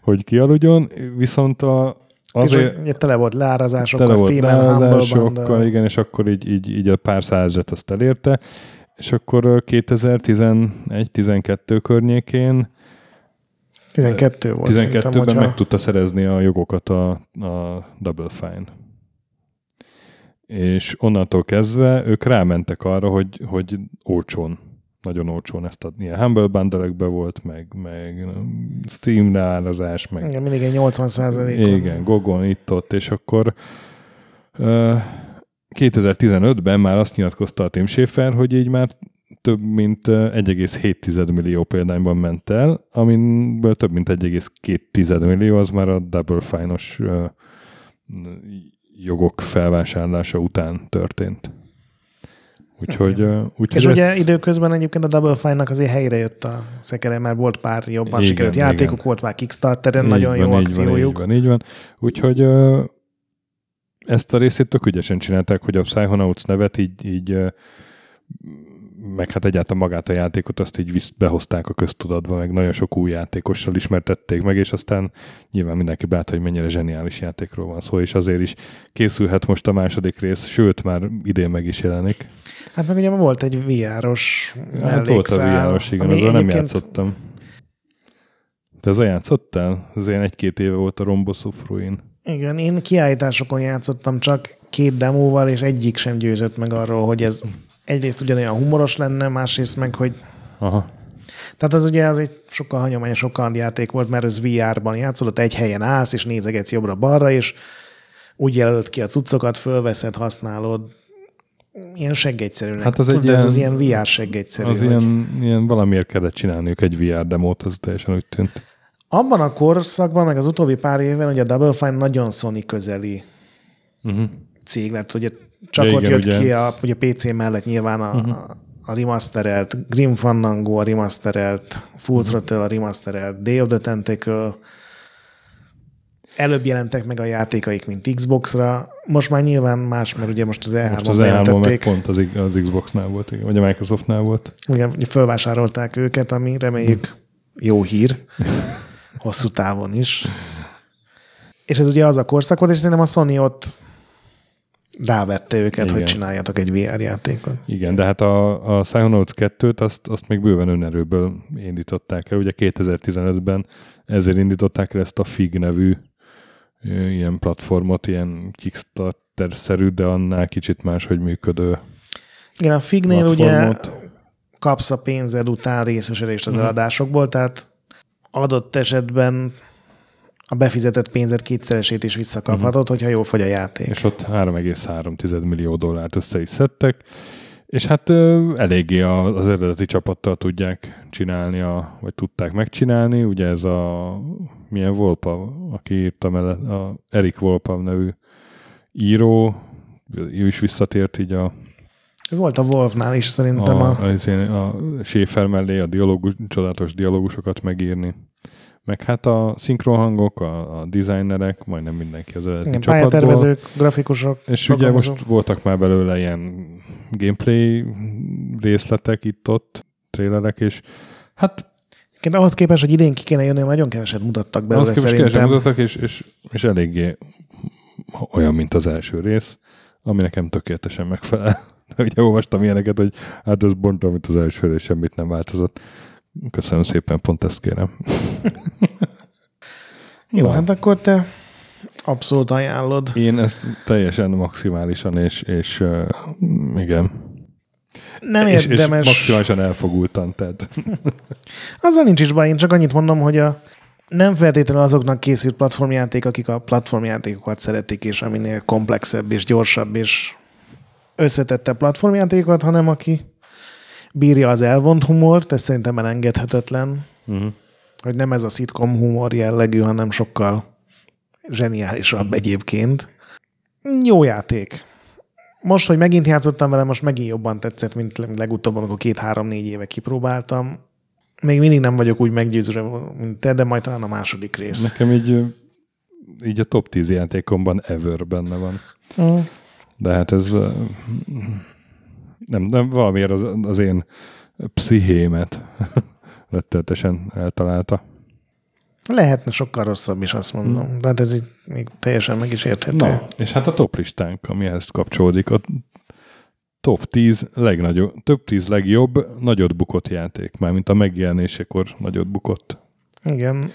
hogy kialudjon, viszont a, azért... És tele volt leárazásokkal, tele volt leárazásokkal, igen, és akkor így, így, így a pár százat azt elérte, és akkor 2011-12 környékén 12 volt 12-ben hogyha... meg tudta szerezni a jogokat a, a Double Fine. És onnantól kezdve ők rámentek arra, hogy, hogy olcsón, nagyon olcsón ezt adni. Ilyen Humble bundle volt, meg, meg Steam árazás, meg... Igen, mindig egy 80 százalék. Igen, Gogon itt-ott, és akkor uh, 2015-ben már azt nyilatkozta a Tim Schafer, hogy így már több mint 1,7 millió példányban ment el, amiből több mint 1,2 millió az már a Double Fine-os jogok felvásárlása után történt. Úgyhogy, úgyhogy És ez... ugye időközben egyébként a Double Fine-nak azért helyre jött a szekere, mert volt pár jobban igen, sikerült igen. játékok, volt már Kickstarteren, így nagyon van, jó akciójuk. Van, így van, így van. Úgyhogy ezt a részét tök ügyesen csinálták, hogy a Psychonauts nevet így, így meg hát egyáltalán magát a játékot azt így behozták a köztudatba, meg nagyon sok új játékossal ismertették meg, és aztán nyilván mindenki beállt, hogy mennyire zseniális játékról van szó, és azért is készülhet most a második rész, sőt, már idén meg is jelenik. Hát meg ugye volt egy VR-os Hát volt a VR-os, igen, azzal nem játszottam. Te a játszottál? Az én egy-két éve volt a Rombos of Ruin. Igen, én kiállításokon játszottam csak két demóval, és egyik sem győzött meg arról, hogy ez egyrészt ugyanolyan humoros lenne, másrészt meg, hogy Aha. Tehát az ugye az egy sokkal hagyományosabb játék volt, mert ez VR-ban játszódott, egy helyen állsz, és nézegetsz jobbra-balra, és úgy jelölt ki a cuccokat, fölveszed, használod. Ilyen seggegyszerűnek. Hát az Tudod, egy ilyen, ez az ilyen VR seggegyszerű. Az hogy... ilyen, ilyen valamiért kellett csinálniuk egy VR demót, az teljesen úgy tűnt. Abban a korszakban, meg az utóbbi pár évben, hogy a Double Fine nagyon Sony közeli uh-huh. cég lett, hogy csak ja, ott igen, jött ugye. ki a, ugye PC mellett nyilván a, uh-huh. a remasterelt Grim Fandango, a remasterelt Full uh-huh. Throttle, a remasterelt Day of the Tentacle, előbb jelentek meg a játékaik, mint Xbox-ra. Most már nyilván más, mert ugye most az E3-on Most az E3 meg pont az, az Xbox-nál volt, vagy a Microsoft-nál volt. Igen, felvásárolták őket, ami reméljük jó hír, hosszú távon is. És ez ugye az a korszak volt, és szerintem a Sony ott rávette őket, Igen. hogy csináljatok egy VR játékot. Igen, de hát a, a Psychonauts 2-t azt, azt még bőven önerőből indították el. Ugye 2015-ben ezért indították el ezt a FIG nevű ilyen platformot, ilyen Kickstarter-szerű, de annál kicsit máshogy működő Igen, a Fignél ugye kapsz a pénzed után részesedést az uh-huh. eladásokból, tehát adott esetben a befizetett pénzet kétszeresét is visszakaphatod, uh-huh. hogyha jól fogy a játék. És ott 3,3 millió dollárt össze is szedtek, és hát ö, eléggé az eredeti csapattal tudják csinálni, a, vagy tudták megcsinálni. Ugye ez a, milyen Volpa, aki írta mellett, a Erik Volpa nevű író, ő is visszatért így a volt a Wolfnál is szerintem. A, a, a, a Schaefer mellé a dialógus, csodálatos dialógusokat megírni. Meg hát a szinkronhangok, a, a designerek, majdnem mindenki az eredeti Igen, csapatból. Pályatervezők, grafikusok. És ugye most voltak már belőle ilyen gameplay részletek itt-ott, trélerek, és hát igen, ahhoz képest, hogy idén ki kéne jönni, nagyon keveset mutattak belőle ahhoz szerintem. keveset mutattak, és, és, és eléggé olyan, mint az első rész, ami nekem tökéletesen megfelel. Ugye olvastam ilyeneket, hogy hát ez bontom, mint az első rész, semmit nem változott. Köszönöm szépen, pont ezt kérem. Jó, Na. hát akkor te abszolút ajánlod. Én ezt teljesen maximálisan, és, és uh, igen. Nem és, érdemes. És maximálisan elfogultan, tehát. Azzal nincs is baj, én csak annyit mondom, hogy a nem feltétlenül azoknak készült platformjáték, akik a platformjátékokat szeretik, és aminél komplexebb és gyorsabb és összetette platformjátékokat, hanem aki bírja az elvont humort, ez szerintem elengedhetetlen, uh-huh. hogy nem ez a szitkom humor jellegű, hanem sokkal zseniálisabb egyébként. Jó játék. Most, hogy megint játszottam vele, most megint jobban tetszett, mint legutóbb, amikor két-három-négy éve kipróbáltam. Még mindig nem vagyok úgy meggyőző, mint te, de majd talán a második rész. Nekem így, így a top 10 játékomban ever benne van. Uh. De hát ez nem, nem valamiért az, az én pszichémet rettenetesen eltalálta. Lehetne sokkal rosszabb is, azt mondom. Hmm. De hát ez így még teljesen meg is érthető. Na, és hát a top listánk, ami ehhez kapcsolódik, a top 10 legnagyobb, több 10 legjobb nagyot bukott játék, mint a megjelenésekor nagyot bukott. Igen,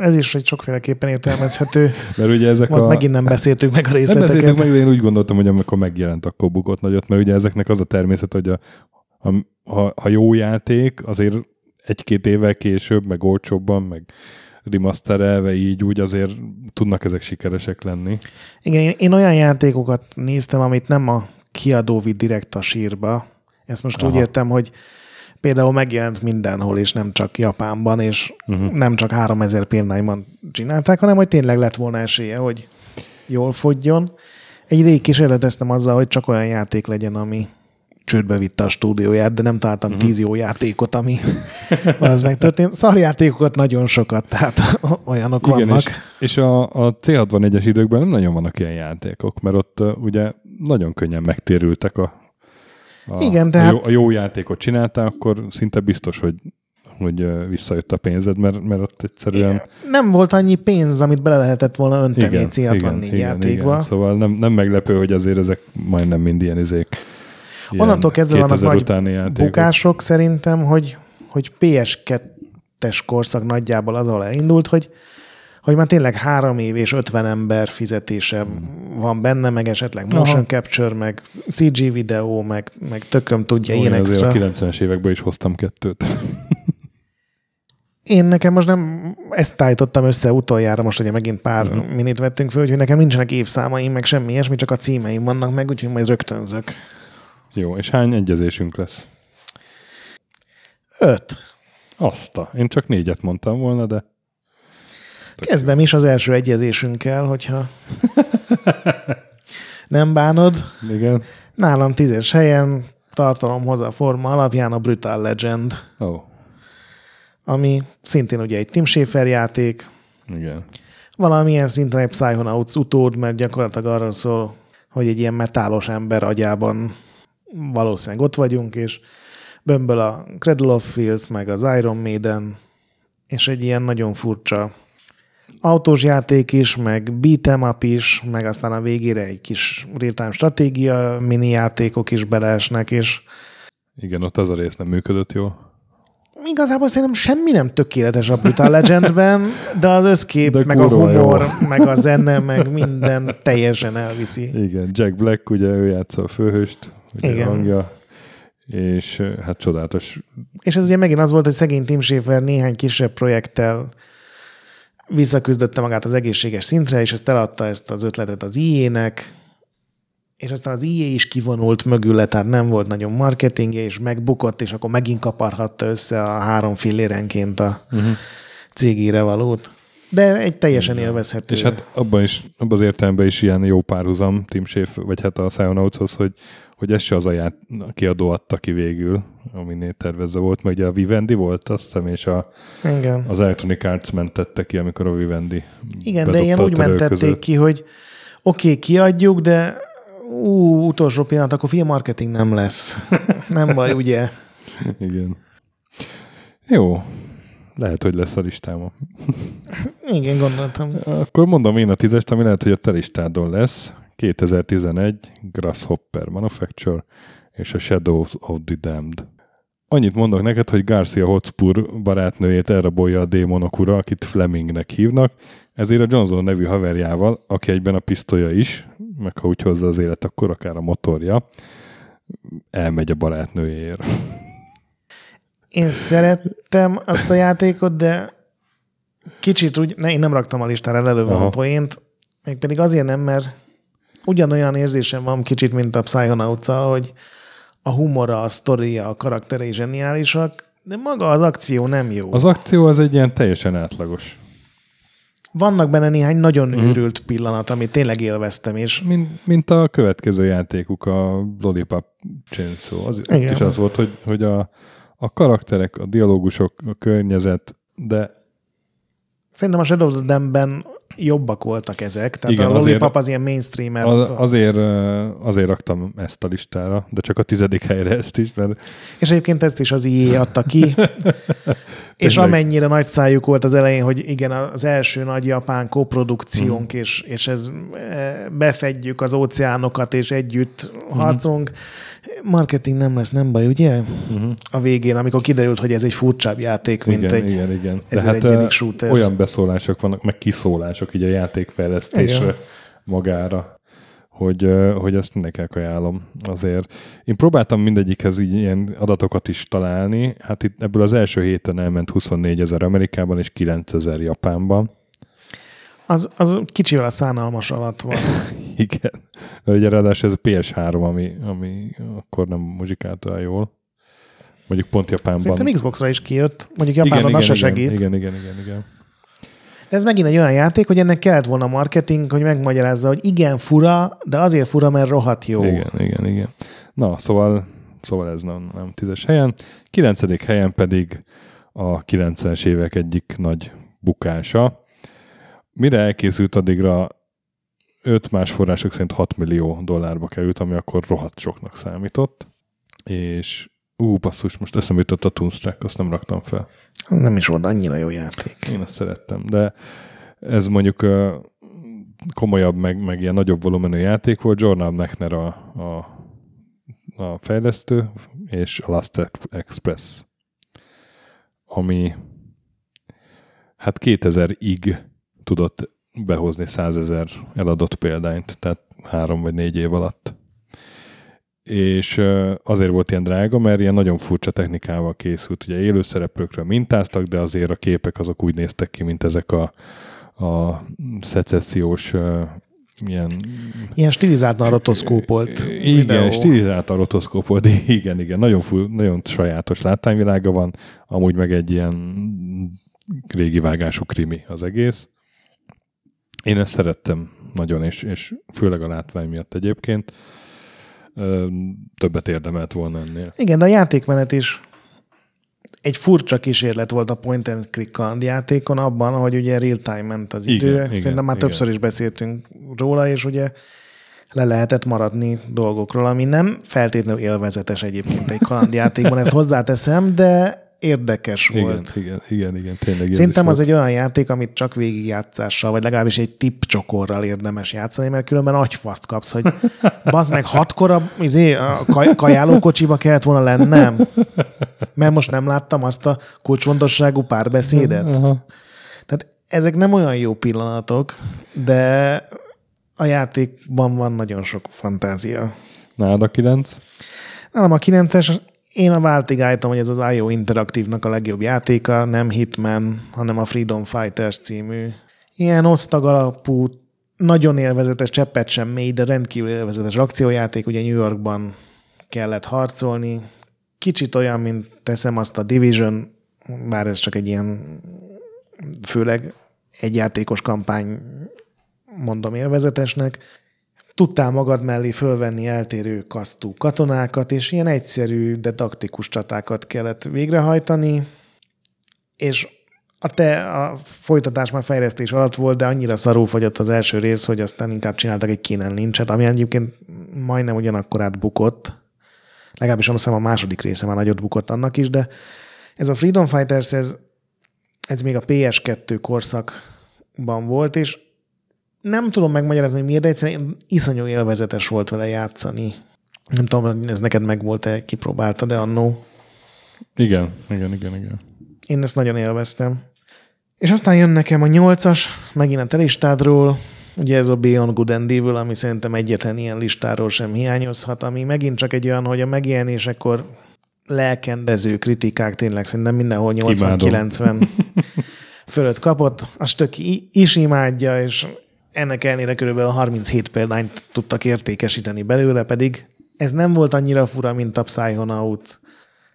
ez is egy sokféleképpen értelmezhető. mert ugye ezek a... Megint nem beszéltük meg a részleteket. Nem beszéltük meg, de én úgy gondoltam, hogy amikor megjelent, akkor bukott nagyot, mert ugye ezeknek az a természet, hogy a, a, ha, ha jó játék, azért egy-két évvel később, meg olcsóbban, meg remasterelve így úgy azért tudnak ezek sikeresek lenni. Igen, én olyan játékokat néztem, amit nem a kiadó vitt direkt a sírba. Ezt most Aha. úgy értem, hogy például megjelent mindenhol, és nem csak Japánban, és uh-huh. nem csak 3000 példányban csinálták, hanem hogy tényleg lett volna esélye, hogy jól fogjon. Egy rég kísérleteztem azzal, hogy csak olyan játék legyen, ami csődbe vitte a stúdióját, de nem találtam uh-huh. tíz jó játékot, ami az megtörtént. Szarjátékokat nagyon sokat, tehát olyanok Igen, vannak. És, és a, a C64-es időkben nem nagyon vannak ilyen játékok, mert ott uh, ugye nagyon könnyen megtérültek a a, Igen, de a, jó, a jó játékot csináltál, akkor szinte biztos, hogy hogy visszajött a pénzed, mert, mert ott egyszerűen... Igen. Nem volt annyi pénz, amit bele lehetett volna önteni igen, C64 igen, játékba. Igen. Szóval nem, nem meglepő, hogy azért ezek majdnem mind ilyen izék. Onnantól kezdve vannak nagy bukások szerintem, hogy, hogy PS2-es korszak nagyjából azon elindult, hogy hogy már tényleg három év és 50 ember fizetése hmm. van benne, meg esetleg motion Aha. capture, meg CG videó, meg, meg tököm tudja, Olyan, ilyen extra. a 90-es években is hoztam kettőt. Én nekem most nem ezt állítottam össze utoljára, most ugye megint pár uh-huh. minit vettünk föl, hogy nekem nincsenek évszámaim, meg semmi ilyesmi, csak a címeim vannak meg, úgyhogy majd rögtönzök. Jó, és hány egyezésünk lesz? Öt. Azta. Én csak négyet mondtam volna, de... Kezdem is az első egyezésünkkel, hogyha nem bánod. Igen. Nálam tízes helyen tartalomhoz a forma alapján a Brutal Legend. Oh. Ami szintén ugye egy Tim Schafer játék. Igen. Valamilyen szinten egy Psychonauts utód, mert gyakorlatilag arról szól, hogy egy ilyen metálos ember agyában valószínűleg ott vagyunk, és bömböl a Cradle of Filth, meg az Iron Maiden, és egy ilyen nagyon furcsa autós játék is, meg beat'em up is, meg aztán a végére egy kis real-time stratégia mini játékok is beleesnek, és Igen, ott az a rész nem működött jól. igazából szerintem semmi nem tökéletes a Brutal Legendben, de az összkép, De meg a kurva jó. humor, meg a zene, meg minden teljesen elviszi. Igen, Jack Black, ugye ő játsza a főhőst, ugye Igen. hangja, és hát csodálatos. És ez ugye megint az volt, hogy szegény Tim Schafer néhány kisebb projekttel visszaküzdötte magát az egészséges szintre, és ezt eladta ezt az ötletet az IE-nek, és aztán az IE is kivonult mögüle, tehát nem volt nagyon marketingje, és megbukott, és akkor megint kaparhatta össze a három fillérenként a uh-huh. cégére valót. De egy teljesen élvezhető. És hát abban is, abban az értelemben is ilyen jó párhuzam Tim Schafer, vagy hát a Psychonautshoz, hogy, hogy ez se az a ját, kiadó adta ki végül, aminél tervezve volt, mert ugye a Vivendi volt, azt hiszem, és a, Igen. az Electronic Arts mentette ki, amikor a Vivendi Igen, de ilyen úgy mentették között. ki, hogy oké, okay, kiadjuk, de ú, utolsó pillanat, akkor film marketing nem lesz. nem baj, ugye? Igen. Jó. Lehet, hogy lesz a listámon. Igen, gondoltam. Akkor mondom én a tízest, ami lehet, hogy a te listádon lesz. 2011, Grasshopper Manufacture és a Shadows of the Damned. Annyit mondok neked, hogy Garcia Hotspur barátnőjét elrabolja a démonok ura, akit Flemingnek hívnak, ezért a Johnson nevű haverjával, aki egyben a pisztolya is, meg ha úgy hozza az élet, akkor akár a motorja, elmegy a barátnőjéért. Én szerettem azt a játékot, de kicsit úgy, ne, én nem raktam a listára Aha. a poént, mégpedig azért nem, mert ugyanolyan érzésem van kicsit, mint a psychonauts hogy a humora, a sztoria, a karakterei zseniálisak, de maga az akció nem jó. Az akció az egy ilyen teljesen átlagos. Vannak benne néhány nagyon mm. őrült pillanat, amit tényleg élveztem, és Mint, mint a következő játékuk, a Lollipop Chainsaw. Az, Igen. is az volt, hogy, hogy a, a karakterek, a dialógusok, a környezet, de szerintem a Shadows of Them-ben jobbak voltak ezek, tehát Igen, a Lollipop azért- az ilyen mainstreamer. az, azért, azért raktam ezt a listára, de csak a tizedik helyre ezt is, mert És egyébként ezt is az IE adta ki. és amennyire nagy szájuk volt az elején, hogy igen, az első nagy japán koprodukciónk, Mhm. és, és ez e, befedjük az óceánokat, és együtt harcolunk. Marketing nem lesz, nem baj, ugye? uh-huh. A végén, amikor kiderült, hogy ez egy furcsább játék, mint igen, egy igen, igen. De ezer hát egyedik ö, shooter. olyan beszólások vannak, meg kiszólások így a játékfejlesztésre Igen. magára, hogy, hogy ezt mindenkinek ajánlom azért. Én próbáltam mindegyikhez így ilyen adatokat is találni, hát itt ebből az első héten elment 24 ezer Amerikában és 9 ezer Japánban. Az, az kicsivel a szánalmas alatt van. Igen. De ugye ráadásul ez a PS3, ami, ami akkor nem muzsikálta jól. Mondjuk pont Japánban. Szerintem Xbox-ra is kijött. Mondjuk Japánban az se igen, segít. igen, igen, igen, igen. De ez megint egy olyan játék, hogy ennek kellett volna marketing, hogy megmagyarázza, hogy igen, fura, de azért fura, mert rohadt jó. Igen, igen, igen. Na, szóval, szóval ez nem, nem tízes helyen. Kilencedik helyen pedig a 90-es évek egyik nagy bukása. Mire elkészült addigra 5 más források szerint 6 millió dollárba került, ami akkor rohadt soknak számított. És ú, basszus, most eszembe jutott a Toonstruck, azt nem raktam fel. Nem is volt annyira jó játék. Én azt szerettem, de ez mondjuk komolyabb, meg, meg ilyen nagyobb volumenű játék volt. Jornal Mechner a, a, a fejlesztő, és a Last Express, ami hát 2000-ig tudott behozni 100 ezer eladott példányt, tehát három vagy négy év alatt. És azért volt ilyen drága, mert ilyen nagyon furcsa technikával készült. Ugye élőszereplőkről mintáztak, de azért a képek azok úgy néztek ki, mint ezek a, a szecessziós ilyen Ilyen stilizáltan rotoszkópolt igen, videó. stilizált a rotoszkóp volt, igen, igen, nagyon, full, nagyon sajátos látványvilága van, amúgy meg egy ilyen régi vágású krimi az egész. Én ezt szerettem nagyon, és, és főleg a látvány miatt egyébként. Többet érdemelt volna ennél. Igen, de a játékmenet is egy furcsa kísérlet volt a point and click kalandjátékon abban, hogy ugye real time ment az Igen, idő. igen, Szerintem már igen. többször is beszéltünk róla, és ugye le lehetett maradni dolgokról, ami nem feltétlenül élvezetes egyébként egy kalandjátékban, ezt hozzáteszem, de érdekes igen, volt. Igen, igen, igen, tényleg. Szerintem az egy olyan játék, amit csak végigjátszással, vagy legalábbis egy tipcsokorral érdemes játszani, mert különben agyfaszt kapsz, hogy bazd meg hatkor a, izé, a kaj, kajálókocsiba kellett volna lennem, mert most nem láttam azt a kulcsfontosságú párbeszédet. Aha. Tehát ezek nem olyan jó pillanatok, de a játékban van nagyon sok fantázia. Nálad a 9? Nálam a 9-es, én a váltig állítom, hogy ez az IO Interaktívnak a legjobb játéka, nem Hitman, hanem a Freedom Fighters című. Ilyen osztag alapú, nagyon élvezetes, cseppet sem mély, de rendkívül élvezetes akciójáték, ugye New Yorkban kellett harcolni. Kicsit olyan, mint teszem azt a Division, bár ez csak egy ilyen főleg egyjátékos kampány mondom élvezetesnek, tudtál magad mellé fölvenni eltérő kasztú katonákat, és ilyen egyszerű, de taktikus csatákat kellett végrehajtani, és a te a folytatás már fejlesztés alatt volt, de annyira szarú fogyott az első rész, hogy aztán inkább csináltak egy kénen lincset, ami egyébként majdnem ugyanakkor átbukott. Legalábbis azt hiszem a második része már nagyot bukott annak is, de ez a Freedom Fighters, ez, ez még a PS2 korszakban volt, és nem tudom megmagyarázni, hogy miért, de egyszerűen iszonyú élvezetes volt vele játszani. Nem tudom, ez neked meg volt-e, kipróbálta, de annó. Igen, igen, igen, igen. Én ezt nagyon élveztem. És aztán jön nekem a nyolcas, megint a te listádról, ugye ez a Beyond Good and Evil, ami szerintem egyetlen ilyen listáról sem hiányozhat, ami megint csak egy olyan, hogy a megjelenésekor lelkendező kritikák tényleg szerintem mindenhol 80-90 fölött kapott, azt tök is imádja, és ennek ellenére körülbelül 37 példányt tudtak értékesíteni belőle, pedig ez nem volt annyira fura, mint a Psychonaut.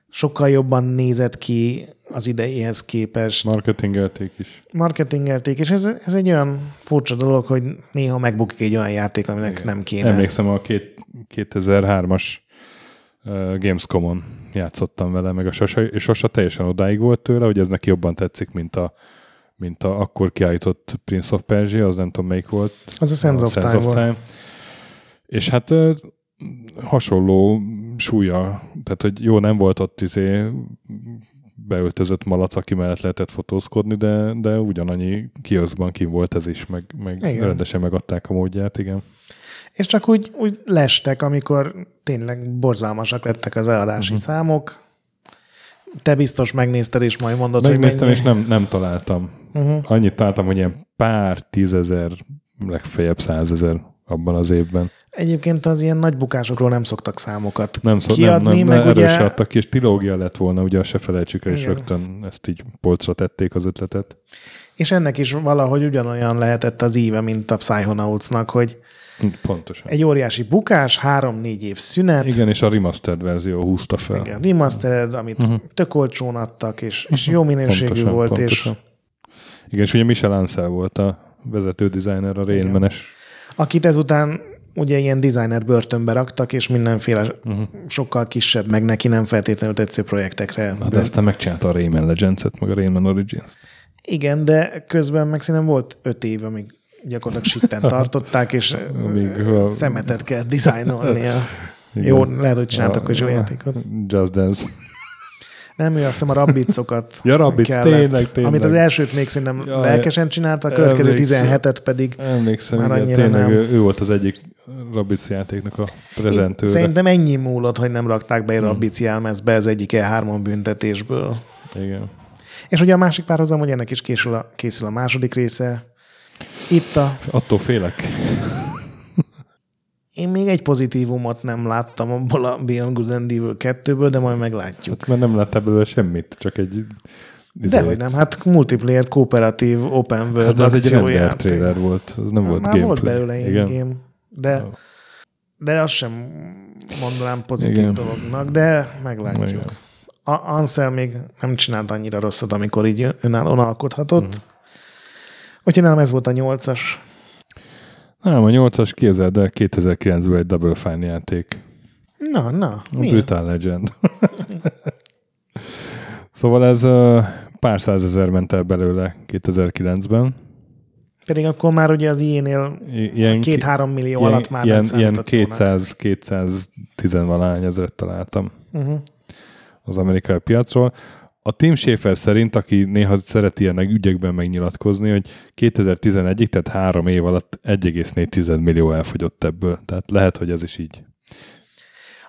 Sokkal jobban nézett ki az idejéhez képest. Marketingelték is. Marketingelték, és ez, ez egy olyan furcsa dolog, hogy néha megbukik egy olyan játék, aminek Igen. nem kéne. Emlékszem a két, 2003-as uh, Gamescom-on játszottam vele, meg a Sasa, és Sasa teljesen odáig volt tőle, hogy ez neki jobban tetszik, mint a mint a akkor kiállított Prince of Persia, az nem tudom melyik volt. Az a Sense, a of, Sense of Time. És hát hasonló súlya, tehát hogy jó, nem volt ott izé beöltözött malac, aki mellett lehetett fotózkodni, de, de ugyanannyi kioszban kim volt ez is, meg, meg rendesen megadták a módját, igen. És csak úgy, úgy lestek, amikor tényleg borzalmasak lettek az eladási uh-huh. számok, te biztos megnézted, és majd mondod, Megnéztem, hogy mennyi... és nem, nem találtam. Uh-huh. Annyit találtam, hogy ilyen pár tízezer, legfeljebb százezer abban az évben. Egyébként az ilyen nagy bukásokról nem szoktak számokat nem szok, kiadni, nem, nem, meg ugye... adtak ki, és trilógia lett volna, ugye se felejtsük el, és rögtön ezt így polcra tették az ötletet. És ennek is valahogy ugyanolyan lehetett az íve, mint a Psychonautsnak, hogy Pontosan. Egy óriási bukás, három-négy év szünet. Igen, és a remastered verzió húzta fel. Igen, remastered, amit uh-huh. tök olcsón adtak, és, és jó minőségű pontosan, volt. Pontosan. És... Igen, és ugye Michel Ansel volt a vezető designer, a Rainmanes. Akit ezután ugye ilyen designer börtönbe raktak, és mindenféle uh-huh. sokkal kisebb, meg neki nem feltétlenül tetsző projektekre. Na, de aztán megcsinálta a Rayman Legends-et, meg a Rayman Origins-t. Igen, de közben meg szerintem volt öt év, amíg gyakorlatilag sitten tartották, és a... szemetet kell dizájnolnia. Jó, lehet, hogy csináltak a jó játékot. Just Dance. Nem, ő azt hiszem a rabbicokat Ja, rabbic, tényleg, tényleg. Amit az elsőt még szerintem ja, lelkesen csinálta, a következő 17-et pedig emlékszem, már annyira igen, tényleg nem. Ő, ő volt az egyik Rabbic játéknak a prezentőre. Szerintem ennyi múlott, hogy nem rakták be egy hmm. Rabbic jelmezbe az egyik E3-on büntetésből. Igen. És ugye a másik párhuzam, hogy ennek is készül a, készül a második része, itt a... Attól félek. Én még egy pozitívumot nem láttam abból a Beyond Good and Evil 2-ből, de majd meglátjuk. Hát, mert nem lett ebből semmit, csak egy... De hogy nem, hát multiplayer, kooperatív, open world hát az egy render trailer volt, az nem volt Már gameplay. volt belőle ilyen game, de, oh. de azt sem mondanám pozitív Igen. dolognak, de meglátjuk. Igen. A Ansel még nem csinált annyira rosszat, amikor így önállóan alkothatott. Uh-huh. Úgyhogy nálam ez volt a nyolcas. Nem, a nyolcas képzeld, de 2009-ből egy Double Fine játék. Na, na. A? Brutal Legend. szóval ez pár százezer ment el belőle 2009-ben. Pedig akkor már ugye az ilyenél két-három millió ilyen, alatt már ilyen, nem ilyen 200, 210 valány ezeret találtam uh-huh. az amerikai piacról. A Tim Schafer szerint, aki néha szeret ilyen ügyekben megnyilatkozni, hogy 2011-ig, tehát három év alatt 1,4 millió elfogyott ebből. Tehát lehet, hogy ez is így.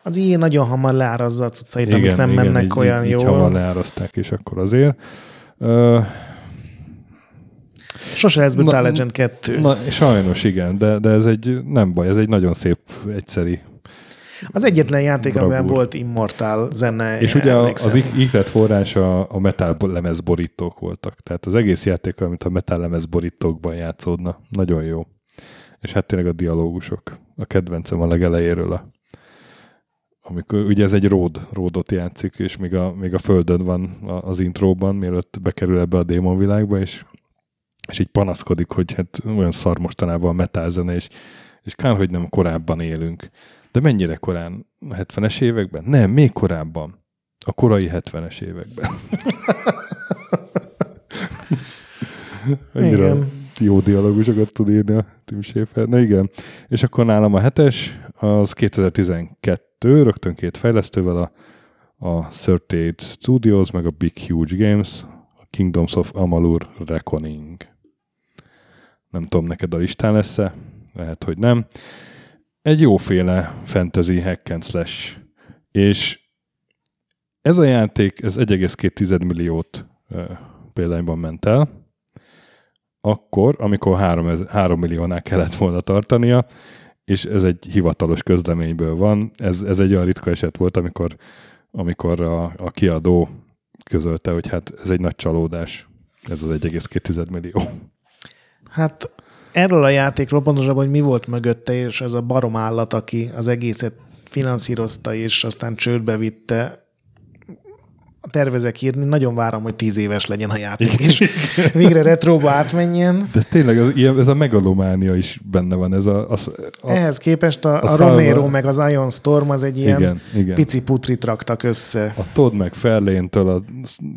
Az ilyen nagyon hamar leárazza a cuccait, igen, amik nem igen, mennek így, olyan így, jól. Így hamar leáraszták, és akkor azért. Uh, Sose lesz Brutal na, Legend 2. Na, sajnos igen, de, de ez egy, nem baj, ez egy nagyon szép, egyszeri az egyetlen játék, Bravúr. amiben volt immortál zene. És ugye emlékszem. az ihlet forrás a, a metal lemez borítók voltak. Tehát az egész játék, amit a metal lemez borítókban játszódna. Nagyon jó. És hát tényleg a dialógusok. A kedvencem a legelejéről a amikor ugye ez egy ród, ródot játszik, és még a, még a földön van az intróban, mielőtt bekerül ebbe a démonvilágba, és, és így panaszkodik, hogy hát olyan szar mostanában a metal zene, és, és kár, hogy nem korábban élünk. De mennyire korán? A 70-es években? Nem, még korábban. A korai 70-es években. Annyira igen. jó dialógusokat tud írni a Tim Schafer. Na igen. És akkor nálam a hetes, az 2012, rögtön két fejlesztővel, a, a 38 Studios, meg a Big Huge Games, a Kingdoms of Amalur Reckoning. Nem tudom, neked a listán lesz-e? Lehet, hogy nem egy jóféle fantasy hack and slash. És ez a játék, ez 1,2 milliót példányban ment el, akkor, amikor 3, 3 milliónál kellett volna tartania, és ez egy hivatalos közleményből van. Ez, ez egy olyan ritka eset volt, amikor, amikor a, a kiadó közölte, hogy hát ez egy nagy csalódás, ez az 1,2 millió. Hát erről a játékról pontosabban, hogy mi volt mögötte, és ez a barom állat, aki az egészet finanszírozta, és aztán csődbe vitte, tervezek írni, nagyon várom, hogy tíz éves legyen a játék, és végre retróba átmenjen. De tényleg ilyen, ez a megalománia is benne van. Ez a, az, a, Ehhez képest a, a, a Romero szalva... meg az Ion Storm az egy ilyen igen, igen. pici putrit raktak össze. A Todd meg Ferléntől a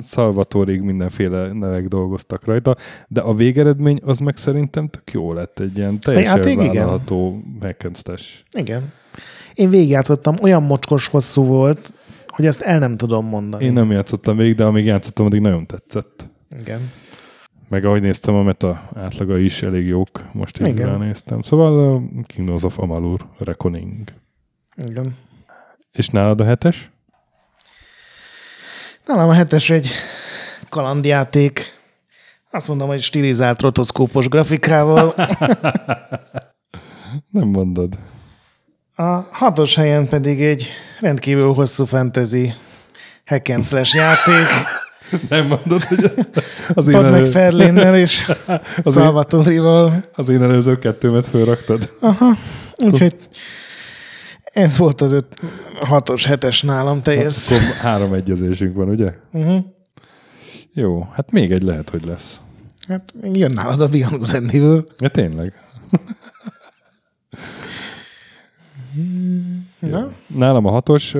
Salvatorig mindenféle nevek dolgoztak rajta, de a végeredmény az meg szerintem tök jó lett. Egy ilyen teljesen játék, vállalható igen. Igen. Én végigjátszottam, olyan mocskos hosszú volt, hogy ezt el nem tudom mondani. Én nem játszottam végig, de amíg játszottam, addig nagyon tetszett. Igen. Meg ahogy néztem, a meta átlaga is elég jók, most így néztem. Szóval a Kingdoms of Amalur Reckoning. Igen. És nálad a hetes? Nálam a hetes egy kalandjáték. Azt mondom, hogy stilizált rotoszkópos grafikával. Nem mondod. A hatos helyen pedig egy rendkívül hosszú fantasy hack and slash játék. Nem mondod, hogy az én elő... meg Ferlénnel és az Salvatorival. Az én előző kettőmet fölraktad. Aha, úgyhogy ez volt az öt, hatos, hetes nálam teljes. Akkor három egyezésünk van, ugye? Uh-huh. Jó, hát még egy lehet, hogy lesz. Hát még jön nálad a Beyond Good Ja, tényleg. Na? Nálam a hatos,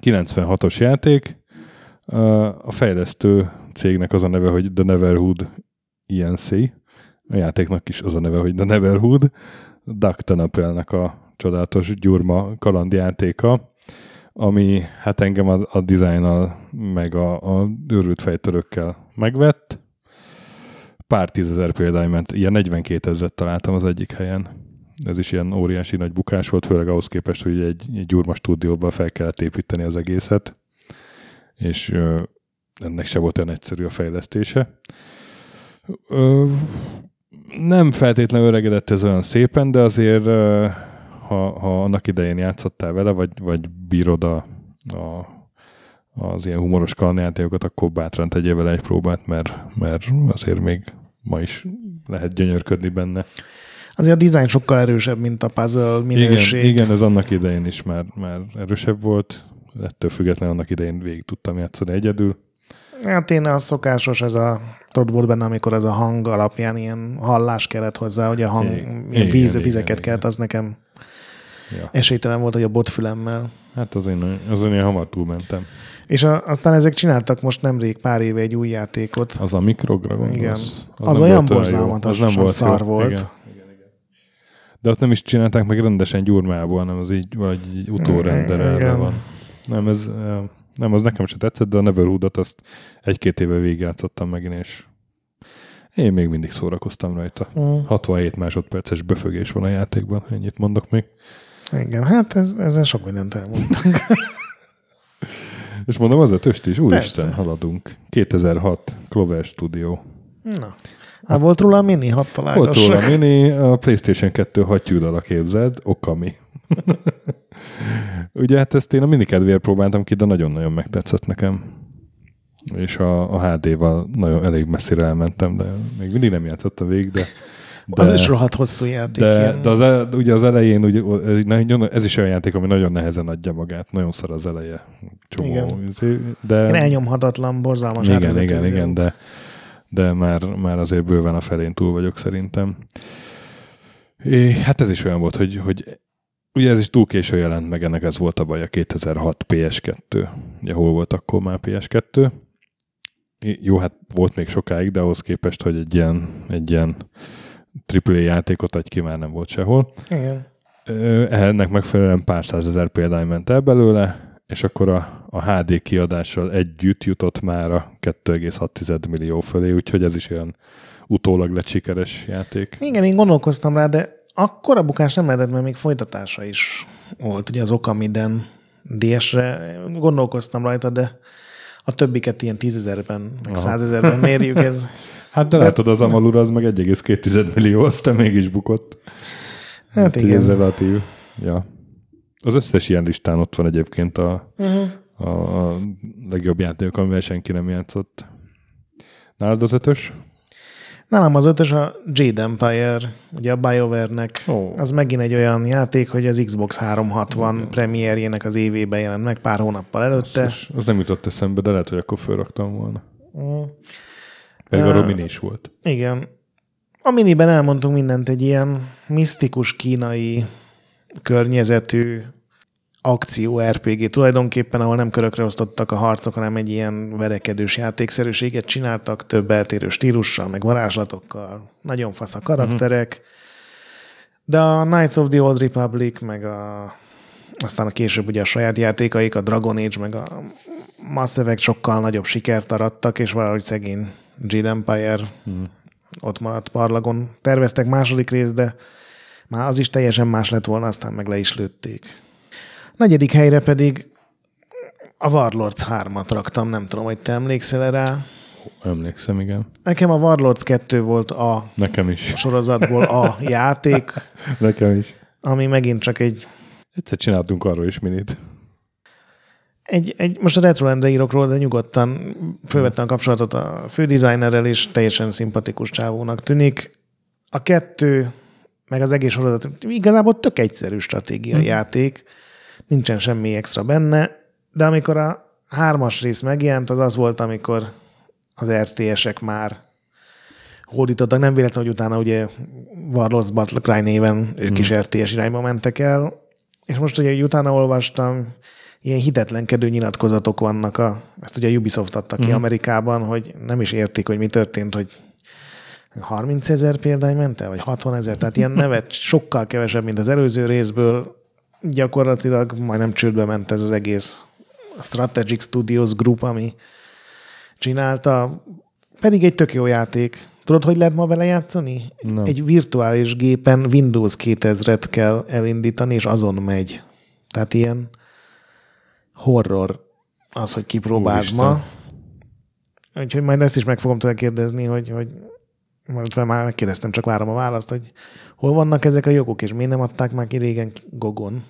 96-os játék. A fejlesztő cégnek az a neve, hogy The Neverhood INC. A játéknak is az a neve, hogy The Neverhood. Duck Tenapelnek a csodálatos gyurma kalandjátéka, ami hát engem a, a dizájnnal meg a, a őrült fejtörökkel megvett. Pár tízezer példány ment, ilyen 42 ezeret találtam az egyik helyen ez is ilyen óriási nagy bukás volt, főleg ahhoz képest, hogy egy, egy gyurma stúdióban fel kellett építeni az egészet, és ö, ennek se volt olyan egyszerű a fejlesztése. Ö, nem feltétlenül öregedett ez olyan szépen, de azért ö, ha, ha annak idején játszottál vele, vagy, vagy bírod a, a, az ilyen humoros kalandjátékokat, akkor bátran tegyél vele egy próbát, mert, mert azért még ma is lehet gyönyörködni benne. Azért a design sokkal erősebb, mint a puzzle minőség. Igen, igen ez annak idején is már, már erősebb volt. Ettől függetlenül annak idején végig tudtam játszani egyedül. Hát én a szokásos, ez a, tudod, volt benne, amikor ez a hang alapján ilyen hallás kellett hozzá, hogy a hang, igen, ilyen víz, igen, vizeket igen, kellett, az nekem ja. esélytelen volt, hogy a botfülemmel. Hát az én, az én hamar túlmentem. És a, aztán ezek csináltak most nemrég pár éve egy új játékot. Az a Mikrogra gondolsz? Igen. Az, az olyan borzalmatos, az nem volt szar jó. volt. Igen. De ott nem is csinálták meg rendesen gyurmából, hanem az így vagy utórrenderelve van. Nem, ez Nem, az nekem sem tetszett, de a Neverhood-ot azt egy-két éve végigjátszottam megint, és én még mindig szórakoztam rajta. Mm. 67 másodperces böfögés van a játékban, ennyit mondok még. Igen, hát ez, ezzel sok mindent elmondtunk. És mondom, az a töst is, úristen, haladunk. 2006, Clover Studio. Na. Hát volt róla a mini hat Volt róla a mini, a PlayStation 2 hattyúdala képzeld, Okami. Ugye hát ezt én a mini kedvéért próbáltam ki, de nagyon-nagyon megtetszett nekem. És a, a HD-val nagyon elég messzire elmentem, de még mindig nem játszottam végig, de de, az is rohadt hosszú játék. De, de az, ugye az elején, ugye, ez is olyan játék, ami nagyon nehezen adja magát. Nagyon szar az eleje. Csomó. Igen. De, igen, elnyomhatatlan, borzalmas Igen, igen, igen, de, de már, már azért bőven a felén túl vagyok szerintem. É, hát ez is olyan volt, hogy, hogy ugye ez is túl késő jelent meg, ennek ez volt a baj, a 2006 PS2. Ugye hol volt akkor már PS2? Jó, hát volt még sokáig, de ahhoz képest, hogy egy ilyen, egy ilyen AAA játékot adj ki, már nem volt sehol. Igen. Ennek megfelelően pár százezer példány ment el belőle, és akkor a, a HD kiadással együtt jutott már a 2,6 millió fölé, úgyhogy ez is olyan utólag lett sikeres játék. Igen, én gondolkoztam rá, de akkor a bukás nem lehetett, mert még folytatása is volt. Ugye az Okamiden DS-re gondolkoztam rajta, de a többiket ilyen tízezerben, meg százezerben mérjük, ez... Hát de, de látod, az Amalur az meg 1,2 millió, aztán mégis bukott. Hát, hát igen. Ez relatív. Ja. Az összes ilyen listán ott van egyébként a, uh-huh. a, a legjobb játék, amivel senki nem játszott. Nálad az ötös? Nálam az ötös a Jade Empire, ugye a BioWare-nek. Oh. Az megint egy olyan játék, hogy az Xbox 360 okay. premierjének az évében jelent meg pár hónappal előtte. Az, az nem jutott eszembe, de lehet, hogy akkor felraktam volna. Mm. Pedig uh, a mini is volt. Igen. A miniben elmondtunk mindent, egy ilyen misztikus kínai környezetű akció RPG tulajdonképpen, ahol nem körökre osztottak a harcok, hanem egy ilyen verekedős játékszerűséget csináltak, több eltérő stílussal, meg varázslatokkal, nagyon fasz a karakterek. Uh-huh. De a Knights of the Old Republic, meg a aztán a később ugye a saját játékaik, a Dragon Age, meg a Mass Effect sokkal nagyobb sikert arattak, és valahogy szegény Jade Empire uh-huh. ott maradt parlagon. Terveztek második részt, de már az is teljesen más lett volna, aztán meg le is lőtték. Negyedik helyre pedig a Warlords 3-at raktam, nem tudom, hogy te emlékszel rá. Emlékszem, igen. Nekem a Warlords 2 volt a Nekem is. Sorozatból a játék. Nekem is. Ami megint csak egy... Egyszer csináltunk arról is minit. Egy, egy, most a Retrolendre írok róla, de nyugodtan fölvettem a kapcsolatot a fődesignerrel, és teljesen szimpatikus csávónak tűnik. A kettő, meg az egész sorozat igazából tök egyszerű stratégiai hmm. játék nincsen semmi extra benne, de amikor a hármas rész megjelent, az az volt, amikor az RTS-ek már hódítottak. Nem véletlen, hogy utána ugye Warlords Battle Cry néven ők hmm. is RTS irányba mentek el. És most ugye, hogy utána olvastam, ilyen hitetlenkedő nyilatkozatok vannak, a, ezt ugye a Ubisoft adta ki hmm. Amerikában, hogy nem is értik, hogy mi történt, hogy 30 ezer példány ment el, vagy 60 ezer, tehát ilyen nevet sokkal kevesebb, mint az előző részből, gyakorlatilag majdnem csődbe ment ez az egész Strategic Studios Group, ami csinálta. Pedig egy tök jó játék. Tudod, hogy lehet ma vele játszani? Nem. Egy virtuális gépen Windows 2000-et kell elindítani, és azon megy. Tehát ilyen horror az, hogy kipróbáld ma. Úgyhogy majd ezt is meg fogom tőle kérdezni, hogy, hogy most már megkérdeztem, csak várom a választ, hogy hol vannak ezek a jogok, és miért nem adták már ki régen Gogon?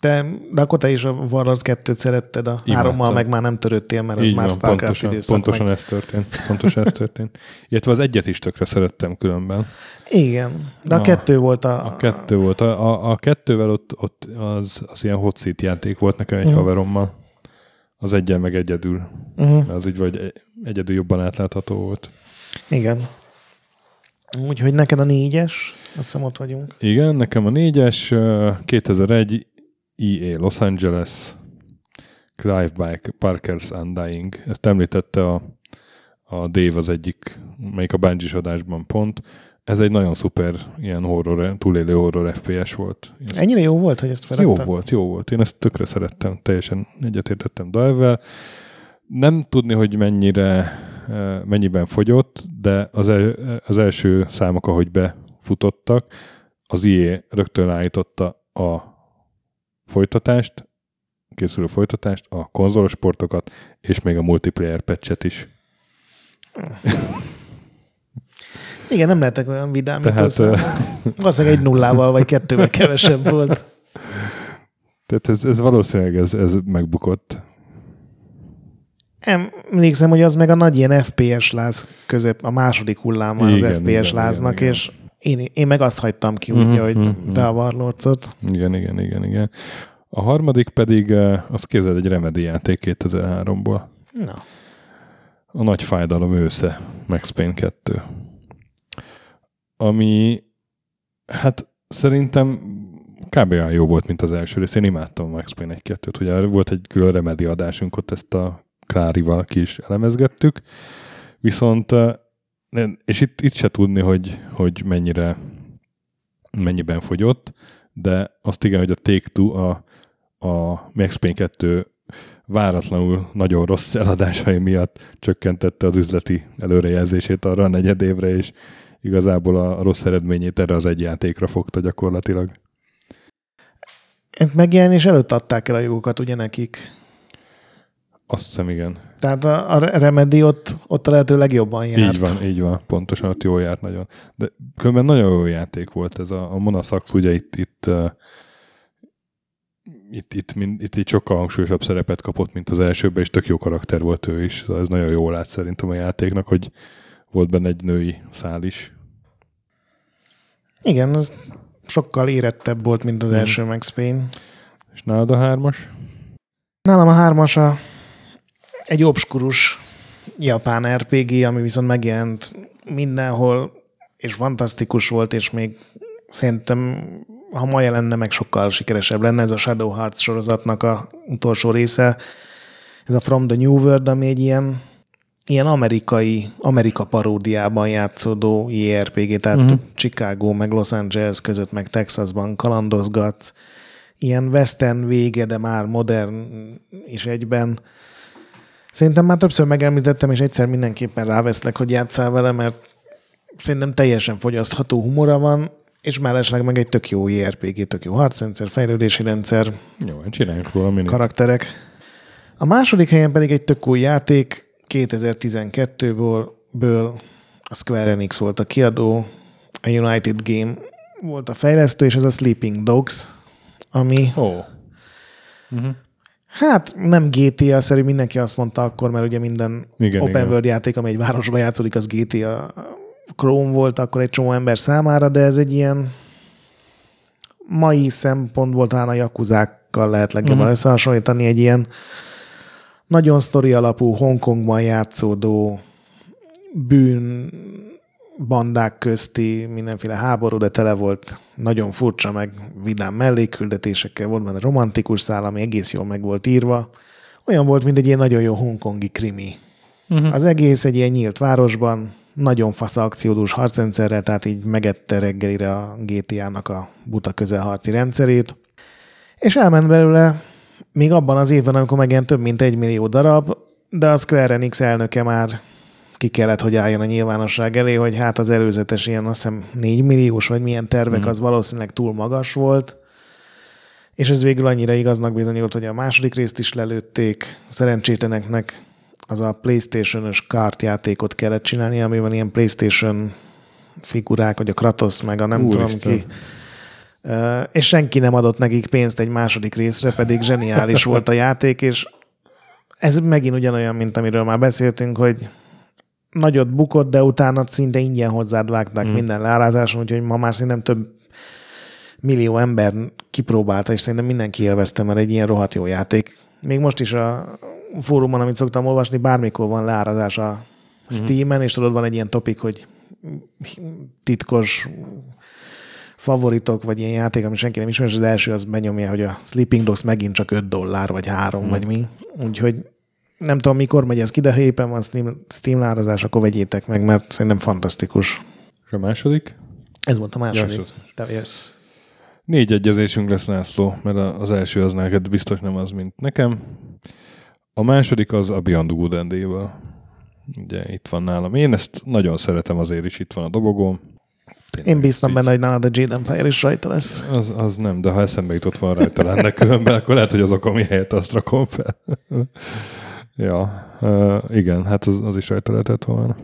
Te, de akkor te is a Warlords 2-t szeretted, a Imádtam. hárommal meg már nem törődtél, mert ez Így már van, Starcraft pontosan, időszak. Pontosan meg. ez történt. Pontosan ez történt. Illetve az egyet is tökre szerettem különben. Igen, de a, a kettő volt a... A kettő volt. A, a, a kettővel ott, ott az, az ilyen hot seat játék volt nekem egy uh-huh. haverommal. Az egyen meg egyedül. Uh-huh. Az úgy vagy egyedül jobban átlátható volt. Igen. Úgyhogy neked a négyes, azt hiszem ott vagyunk. Igen, nekem a négyes, 2001 EA Los Angeles, Clive Bike, Parker's Undying. Ezt említette a, a Dave az egyik, melyik a bungie adásban pont. ez egy nagyon szuper ilyen horror, túlélő horror FPS volt. Ez Ennyire jó volt, hogy ezt feladtam? Jó volt, jó volt. Én ezt tökre szerettem, teljesen egyetértettem Dive-vel. Nem tudni, hogy mennyire, mennyiben fogyott, de az, el, az első számok, ahogy befutottak, az IE rögtön állította a folytatást, készülő folytatást, a konzolos portokat, és még a multiplayer patchet is. Igen, nem lehetek olyan vidám, Tehát, mint Valószínűleg egy nullával, vagy kettővel kevesebb volt. Tehát ez, ez valószínűleg ez, ez megbukott. Emlékszem, hogy az meg a nagy ilyen FPS láz közép, a második hullám az igen, FPS igen, láznak, igen, és én, én meg azt hagytam ki, uh-huh, úgy, hogy uh-huh. te a varlócot. Igen, igen, igen, igen. A harmadik pedig, az képzeld egy Remedy játék 2003-ból. Na. A nagy fájdalom ősze, Max Payne 2. Ami, hát szerintem kb. olyan jó volt, mint az első rész. Én imádtam Max Payne 1-2-t. Ugye volt egy külön Remedy adásunk, ott ezt a Klárival ki is elemezgettük. Viszont, és itt, itt se tudni, hogy, hogy mennyire mennyiben fogyott, de azt igen, hogy a Take-Two a a Max Payne 2 váratlanul nagyon rossz eladásai miatt csökkentette az üzleti előrejelzését arra a negyed évre, és igazából a rossz eredményét erre az egy játékra fogta gyakorlatilag. Megjelenés előtt adták el a jogokat ugye nekik. Azt hiszem, igen. Tehát a, a Remedy ott, ott a lehető legjobban járt. Így van, így van. Pontosan ott jól járt nagyon. De különben nagyon jó játék volt ez a, a Monasax, ugye itt, itt itt, itt, mind, itt, itt sokkal hangsúlyosabb szerepet kapott, mint az elsőben, és tök jó karakter volt ő is. Ez nagyon jól lát szerintem a játéknak, hogy volt benne egy női szál is. Igen, az sokkal érettebb volt, mint az hmm. első Max Payne. És nálad a hármas? Nálam a hármas a egy obskurus japán RPG, ami viszont megjelent mindenhol, és fantasztikus volt, és még szerintem ha ma jelenne, meg sokkal sikeresebb lenne. Ez a Shadow Hearts sorozatnak a utolsó része. Ez a From the New World, ami egy ilyen, ilyen amerikai, Amerika paródiában játszódó JRPG, tehát uh-huh. Chicago, meg Los Angeles között, meg Texasban kalandozgatsz. Ilyen western vége, de már modern is egyben. Szerintem már többször megemlítettem, és egyszer mindenképpen ráveszlek, hogy játszál vele, mert szerintem teljesen fogyasztható humora van, és mellesleg meg egy tök jó JRPG, tök jó harcrendszer, fejlődési rendszer. Jó, csináljunk róla minit. Karakterek. A második helyen pedig egy tök új játék, 2012-ből ből a Square Enix volt a kiadó, a United Game volt a fejlesztő, és ez a Sleeping Dogs, ami... Oh. Uh-huh. Hát nem GTA-szerű, mindenki azt mondta akkor, mert ugye minden igen, open igen. world játék, amely egy városban játszódik, az GTA Chrome volt akkor egy csomó ember számára, de ez egy ilyen mai szempontból talán a jakuzákkal lehet legjobban uh-huh. összehasonlítani, egy ilyen nagyon sztori alapú Hongkongban játszódó bűn bandák közti mindenféle háború, de tele volt nagyon furcsa, meg vidám melléküldetésekkel, volt benne romantikus szál, ami egész jól meg volt írva. Olyan volt, mint egy ilyen nagyon jó hongkongi krimi. Uh-huh. Az egész egy ilyen nyílt városban, nagyon fasz akciódús harcrendszerrel, tehát így megette reggelire a GTA-nak a buta közelharci rendszerét, és elment belőle még abban az évben, amikor megjelent több mint egy millió darab, de a Square Enix elnöke már ki kellett, hogy álljon a nyilvánosság elé, hogy hát az előzetes ilyen azt hiszem 4 milliós, vagy milyen tervek, mm. az valószínűleg túl magas volt, és ez végül annyira igaznak bizonyult, hogy a második részt is lelőtték, szerencsétleneknek az a Playstation-ös kártjátékot kellett csinálni, amiben ilyen Playstation figurák, vagy a Kratos, meg a nem Úr tudom Isten. ki. És senki nem adott nekik pénzt egy második részre, pedig zseniális volt a játék, és ez megint ugyanolyan, mint amiről már beszéltünk, hogy nagyot bukott, de utána szinte ingyen hozzád vágták mm. minden leárázáson, úgyhogy ma már szerintem több millió ember kipróbálta, és szerintem mindenki élvezte, mert egy ilyen rohadt jó játék. Még most is a fórumon, amit szoktam olvasni, bármikor van leárazás a Steam-en, és tudod, van egy ilyen topik, hogy titkos favoritok, vagy ilyen játék, ami senki nem ismer, és az első az benyomja, hogy a Sleeping Dogs megint csak 5 dollár, vagy 3, hmm. vagy mi. Úgyhogy nem tudom, mikor megy ez ki, de ha éppen van Steam, Steam akkor vegyétek meg, mert szerintem fantasztikus. És a második? Ez volt a második. Ja, Te jössz. Négy egyezésünk lesz, László, mert az első az neked biztos nem az, mint nekem. A második az a Beyond Good Endével. Ugye itt van nálam. Én ezt nagyon szeretem azért is, itt van a dobogóm. Én bíztam benne, hogy nálad a Jade Empire is rajta lesz. Az, az nem, de ha eszembe jutott van rajta lenne különben, akkor lehet, hogy az okom helyett azt rakom fel. Ja, uh, igen, hát az, az is rajta lehetett volna.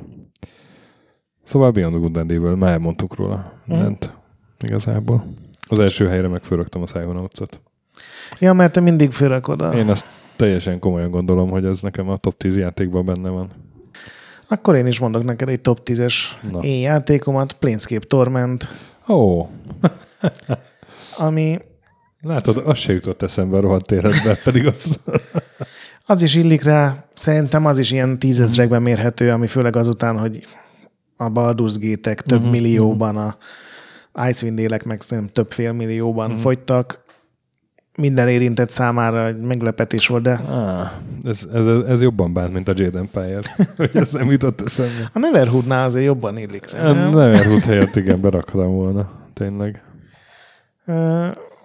Szóval Beyond the Good and már elmondtuk róla mindent hmm. igazából. Az első helyre meg fölraktam a Psychonauts-ot. Ja, mert te mindig fölrakod. Én azt teljesen komolyan gondolom, hogy ez nekem a top 10 játékban benne van. Akkor én is mondok neked egy top 10-es én játékomat, Planescape Torment. Ó. Oh. ami... Látod, az se jutott eszembe a rohadt életben, pedig az... az is illik rá, szerintem az is ilyen tízezrekben mérhető, ami főleg azután, hogy a Baldur's Gate-ek több uh-huh. millióban, a Icewind élek meg szerintem több fél millióban uh-huh. fogytak, minden érintett számára egy meglepetés volt, de... Ah, ez, ez, ez jobban bánt, mint a Jade Empire. hogy ez nem jutott eszembe. A Neverhoodnál azért jobban illik. A Neverhood helyett igen, beraktam volna. Tényleg.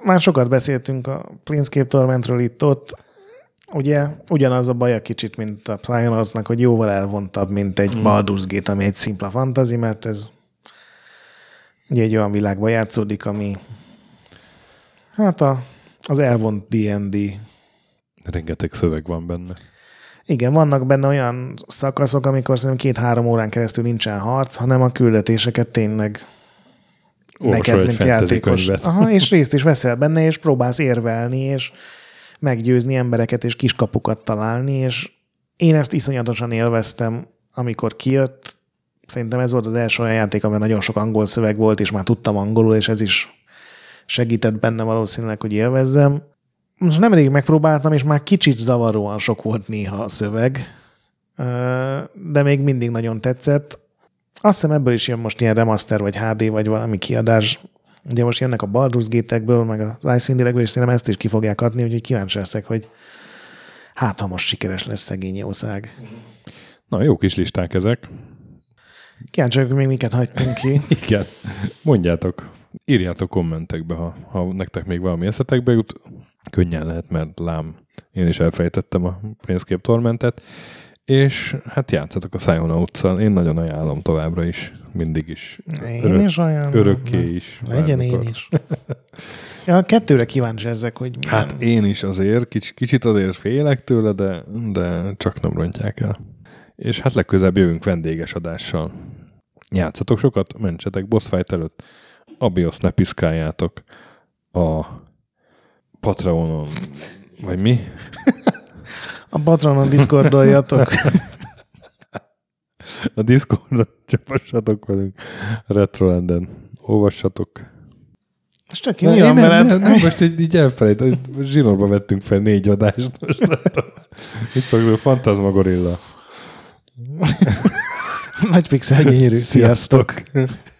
Már sokat beszéltünk a Planescape Tormentről itt-ott. Ugye ugyanaz a baj a kicsit, mint a Psychonautsnak, hogy jóval elvontabb, mint egy mm. Baldur's Gate, ami egy szimpla fantasy, mert ez ugye egy olyan világban játszódik, ami hát a az elvont D&D. Rengeteg szöveg van benne. Igen, vannak benne olyan szakaszok, amikor szerintem két-három órán keresztül nincsen harc, hanem a küldetéseket tényleg Olvasol neked, mint játékos. Aha, és részt is veszel benne, és próbálsz érvelni, és meggyőzni embereket, és kiskapukat találni, és én ezt iszonyatosan élveztem, amikor kijött. Szerintem ez volt az első olyan játék, amiben nagyon sok angol szöveg volt, és már tudtam angolul, és ez is segített benne valószínűleg, hogy élvezzem. Most nemrég megpróbáltam, és már kicsit zavaróan sok volt néha a szöveg, de még mindig nagyon tetszett. Azt hiszem ebből is jön most ilyen remaster, vagy HD, vagy valami kiadás. Ugye most jönnek a Baldur's Gate-ekből, meg az Icewind-ekből, és szerintem ezt is ki fogják adni, úgyhogy kíváncsi leszek, hogy hát ha most sikeres lesz szegény jószág. Na, jó kis listák ezek. Kíváncsi hogy még miket hagytunk ki. Igen. Mondjátok, írjátok kommentekbe, ha, ha nektek még valami eszetekbe jut. Könnyen lehet, mert lám, én is elfejtettem a Planescape Tormentet. És hát játszatok a Psychonauts Én nagyon ajánlom továbbra is, mindig is. Én Örök, is ajánlom. Örökké is. Legyen bármikor. én is. ja, kettőre kíváncsi ezek, hogy milyen... Hát én is azért, kicsit, kicsit azért félek tőle, de, de csak nem rontják el. És hát legközelebb jövünk vendéges adással. Játszatok sokat, mentsetek boss fight előtt. Abios ne piszkáljátok a Patreonon, vagy mi? a Patreonon Discordoljatok. a Discordon csapassatok velünk. Retrolanden. Olvassatok. Most csak ki mi van veled? Nem, nem, most így, így elfelejt, zsinórba vettünk fel négy adást. Most itt szoktuk, Fantazma Gorilla. Nagy pixel gyönyörű. Sziasztok! Sziasztok.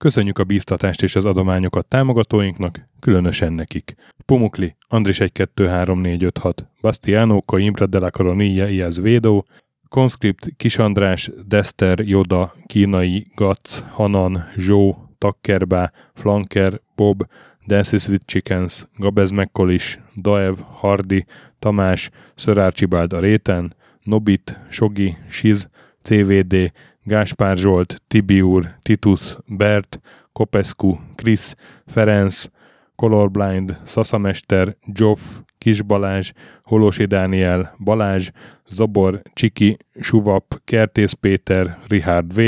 Köszönjük a bíztatást és az adományokat támogatóinknak, különösen nekik. Pumukli, Andris 1-2-3-4-5-6, Bastiano, Coimbra de la Coronilla Iaz Védó, Conscript, Kisandrás, Dester, Joda, Kínai, Gac, Hanan, Zsó, Takkerbá, Flanker, Bob, Dances with Chickens, Gabez Mekkolis, Daev, Hardi, Tamás, Szörárcsibáld a réten, Nobit, Sogi, Siz, CVD, Gáspár Zsolt, Tibiur, Titus, Bert, Kopescu, Krisz, Ferenc, Colorblind, Szaszamester, Joff, Kis Balázs, Holosi Dániel, Balázs, Zabor, Csiki, Suvap, Kertész Péter, Richard V,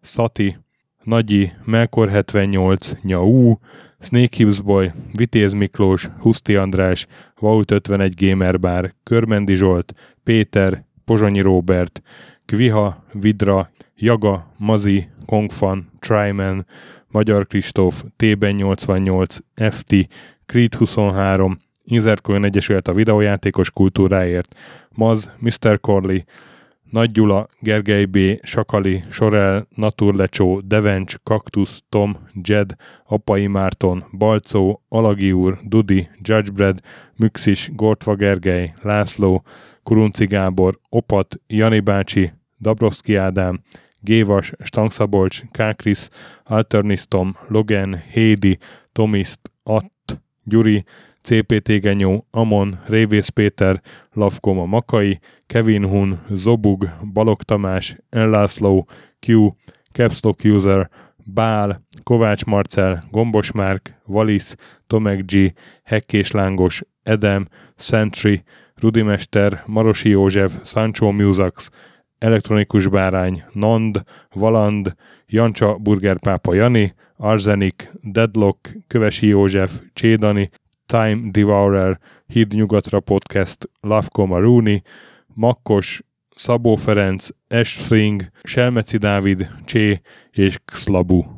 Szati, Nagyi, Melkor 78, Nyau, Snake Hughes Boy, Vitéz Miklós, Huszti András, Vault 51 Gamer Bar, Körmendi Zsolt, Péter, Pozsonyi Robert, Kviha, Vidra, Jaga, Mazi, Kongfan, Tryman, Magyar Kristóf, T-ben 88, FT, Creed 23, Inzertcoin Egyesület a videójátékos kultúráért, Maz, Mr. Corley, Nagy Gyula, Gergely B., Sakali, Sorel, Naturlecsó, Devencs, Kaktusz, Tom, Jed, Apai Márton, Balcó, Alagi úr, Dudi, Judgebred, Müxis, Gortva Gergely, László, Kurunci Gábor, Opat, Jani bácsi, Dabrowski Ádám, Gévas, Stangszabolcs, Kákris, Alternisztom, Logan, Hédi, Tomiszt, Att, Gyuri, CPT Genyó, Amon, Révész Péter, Lavkoma Makai, Kevin Hun, Zobug, Balog Tamás, Enlászló, Q, Capslock User, Bál, Kovács Marcel, Gombos Márk, Valisz, Tomek G, Hekkés Lángos, Edem, Sentry, Rudimester, Marosi József, Sancho Musax, Elektronikus Bárány, Nand, Valand, Jancsa Burgerpápa Jani, Arzenik, Deadlock, Kövesi József, Csédani, Time Devourer, Híd Nyugatra Podcast, Lavko Rooney, Makkos, Szabó Ferenc, Estfring, Selmeci Dávid, Csé és Xlabu.